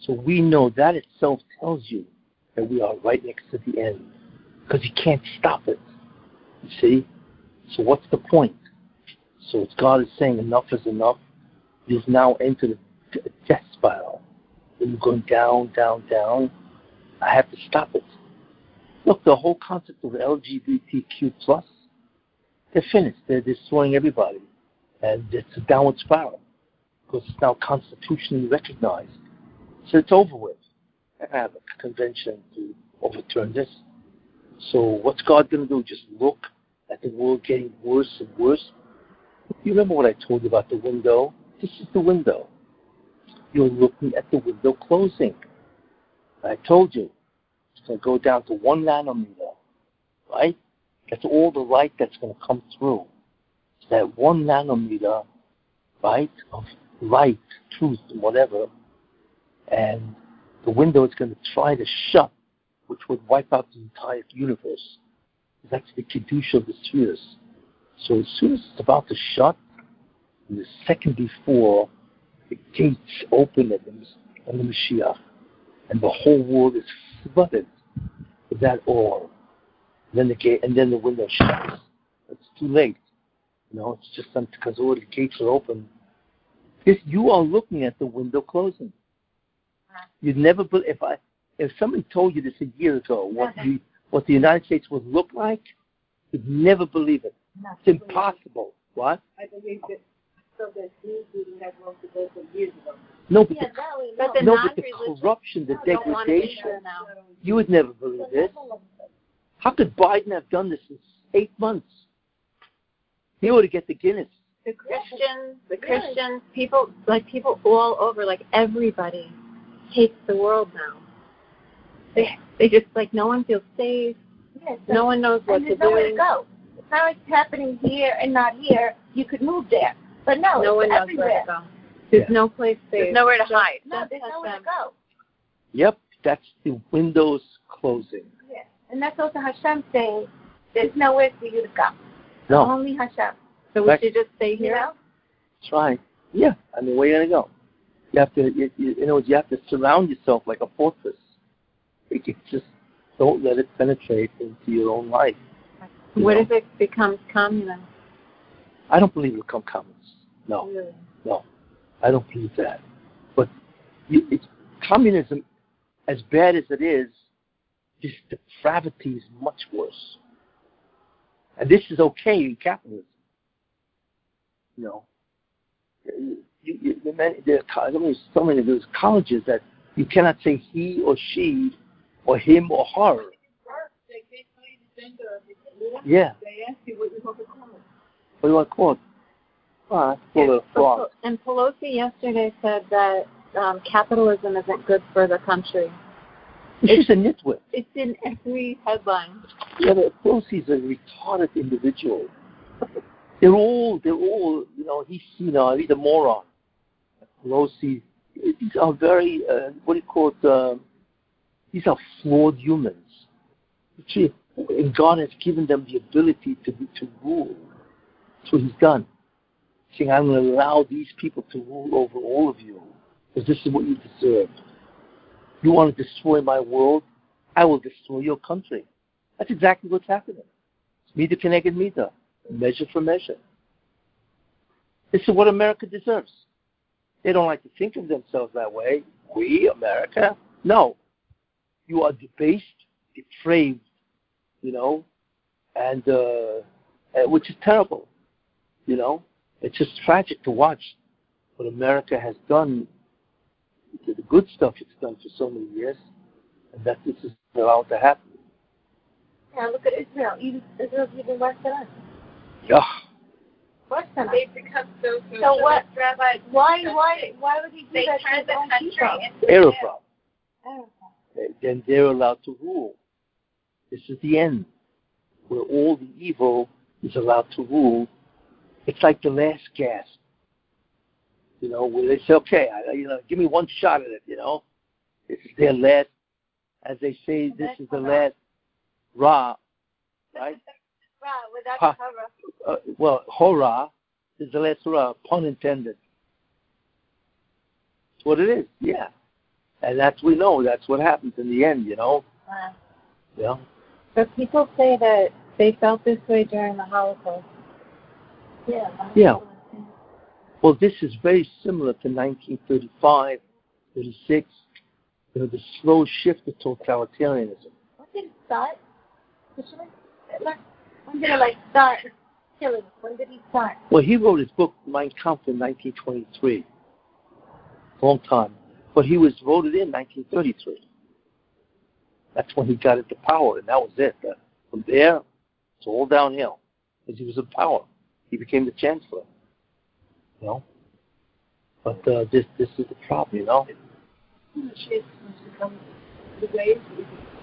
S1: So we know that itself tells you that we are right next to the end because you can't stop it. You see? So what's the point? So God is saying enough is enough. Is now entered a death spiral. You're going down, down, down, I have to stop it. Look, the whole concept of LGBTQ plus, they're finished. They're destroying everybody. And it's a downward spiral because it's now constitutionally recognized. So it's over with. I have a convention to overturn this. So what's God going to do? Just look at the world getting worse and worse? You remember what I told you about the window? This is the window. You're looking at the window closing. I told you it's going to go down to one nanometer, right? That's all the light that's going to come through. It's that one nanometer, right, of light, truth, whatever. And the window is going to try to shut, which would wipe out the entire universe. That's the Kiddush of the spheres. So as soon as it's about to shut, and the second before, the gates open on the Mashiach, and the whole world is flooded with that oil. And then the gate, and then the window shuts. It's too late. You know, it's just because all the gates are open. This, you are looking at the window closing. You'd never, be- if I, if somebody told you this a year ago, what the what the United States would look like, you'd never believe it. It's impossible. What?
S6: I believe that so that news didn't have most of those years ago.
S1: No, but
S6: Yeah,
S1: the,
S6: now
S3: But the
S1: no, but the corruption, the
S6: don't want to be
S1: degradation. You would never believe this. How could Biden have done this in eight months? He would have get the Guinness.
S6: The Christians, the Christians, people like people all over, like everybody hates the world now. They they just like no one feels safe.
S5: Yes,
S6: No one knows what
S5: and
S6: to
S5: there's nowhere to go. It's not like it's happening here and not here. You could move there, but no,
S6: No one
S5: it's
S6: knows
S5: everywhere.
S6: where to go. There's
S1: Yeah.
S6: no place safe.
S3: There's nowhere to hide.
S5: No, there's
S6: let
S5: nowhere to go.
S1: Yep, that's the windows closing.
S5: And that's also Hashem saying, there's nowhere for you to go.
S1: No,
S5: Only Hashem.
S6: So we should just stay
S5: You
S6: here.
S5: know?
S1: that's right. Yeah, I mean, where are you gonna go? You have to, you, you, in other words, you have to surround yourself like a fortress. You just don't let it penetrate into your own life. you
S6: What
S1: know?
S6: if it becomes communist?
S1: I don't believe it'll come communist. No,
S6: Really?
S1: no, I don't believe that. But you, it's, communism, as bad as it is, this depravity is much worse. And this is okay in capitalism. You know, you, you, the man, there are, so many of those colleges that you cannot say he or she or him or her. Yeah.
S6: They ask you what you want to call it.
S1: What do you want to call it? That's full of fraud.
S6: And Pelosi yesterday said that um, capitalism isn't good for the country.
S1: She's a nitwit.
S3: It's in every headline.
S1: Yeah, but Pelosi's a retarded individual. They're all, they're all, you know, he's, you know, he's a moron. Pelosi, these are very, uh, what do you call it? Uh, these are flawed humans. Gee, and God has given them the ability to be, to rule. That's what He's done. Saying, I'm going to allow these people to rule over all of you, because this is what you deserve. You want to destroy my world? I will destroy your country. That's exactly what's happening. It's midah k'neged midah, measure for measure. This is what America deserves. They don't like to think of themselves that way. We, America? No. You are debased, depraved, you know, and uh, which is terrible. You know, it's just tragic to watch what America has done, the good stuff it's done for so many years, and that this is allowed to happen.
S3: Yeah, look at Israel. Even Israel's even worse than us.
S1: Yeah.
S3: Worse than us.
S4: They've become so
S3: So what?
S4: Rabbi,
S3: Why? Why? Why would he do
S4: they
S3: that to
S4: turn the
S3: own
S4: country
S3: people?
S4: into
S1: They're a
S4: jail.
S1: problem.
S3: Oh.
S1: Then they're allowed to rule. This is the end, where all the evil is allowed to rule. It's like the last gasp. You know, where they say, okay, I, you know, give me one shot at it, you know. This is their last, as they say, this is the last Ra, right?
S3: Right, without
S1: Ha.
S3: the cover.
S1: Uh, well, Hora is the last Ra, pun intended. That's what it is, yeah. And that's, we know, that's what happens in the end, you know.
S3: Wow.
S1: You know?
S3: But people say that they felt this way during the Holocaust. Yeah.
S1: Yeah. Well, this is very similar to 1935, 36, you know, the slow shift to totalitarianism.
S3: When did it start? When did it like start killing? When did he start?
S1: Well, he wrote his book, Mein Kampf, in 1923. Long time. But he was voted in 1933. That's when he got into power, and that was it. From there, it's all downhill. Because he was in power. He became the chancellor. You know? But uh, this this is the problem, you know?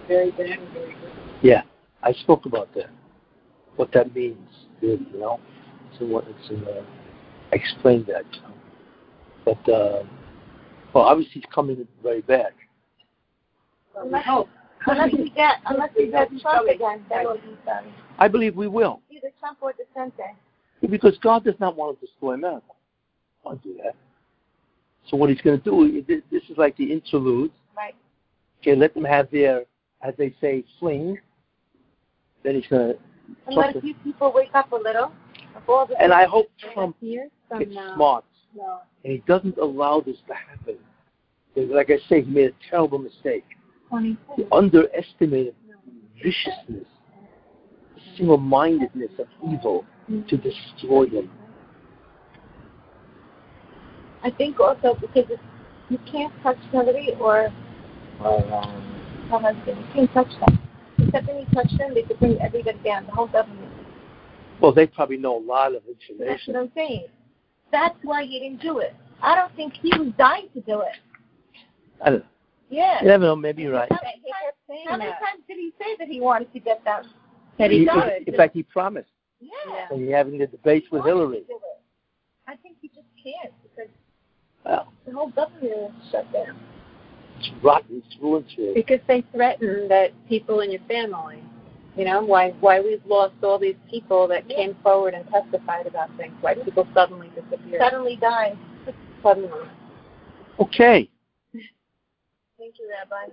S3: Very bad, very good.
S1: Yeah, I spoke about that. What that means, really, you know. So what it's in, uh, I explained that. You know? But uh, well, obviously it's coming very bad.
S3: Unless, unless we get unless we get Trump again, that will be sorry.
S1: I believe we will,
S3: Either Trump or DeSantis.
S1: because God does not want to destroy America. He won't do that. So what he's going to do, this this is like the interlude.
S3: Right.
S1: Okay, let them have their, as they say, fling. Then he's going to.
S3: And let a few people wake up a little.
S1: And I hope Trump gets
S3: now.
S1: smart.
S3: No.
S1: and he doesn't allow this to happen. Like I say, he made a terrible mistake. He
S3: 26.
S1: underestimated viciousness, single-mindedness of evil to destroy him.
S3: I think also because it's, you can't touch somebody or or um, her husband. You can't touch them. Except when you touch them, they could bring everybody down, the whole government.
S1: Well, they probably know a lot of information.
S3: That's what I'm saying. That's why he didn't do it. I don't think he was dying to do it.
S1: I don't know.
S3: Yeah.
S1: You never know. Maybe you're right.
S3: How many, times, how many times did he say that he wanted to get them? That
S1: He-
S3: he
S1: he-
S3: would.
S1: in fact, he promised
S3: Yeah.
S1: when he having the debates with
S3: He wanted
S1: Hillary.
S3: to do it. I think he just can't because
S1: Well,
S3: the whole government is shut down.
S1: it's rotten. It's ruined.
S6: Because they threaten that people in your family, you know, why why we've lost all these people that came forward and testified about things, why people suddenly disappear.
S3: Suddenly died.
S6: Suddenly.
S1: Okay.
S3: Thank you, Rabbi.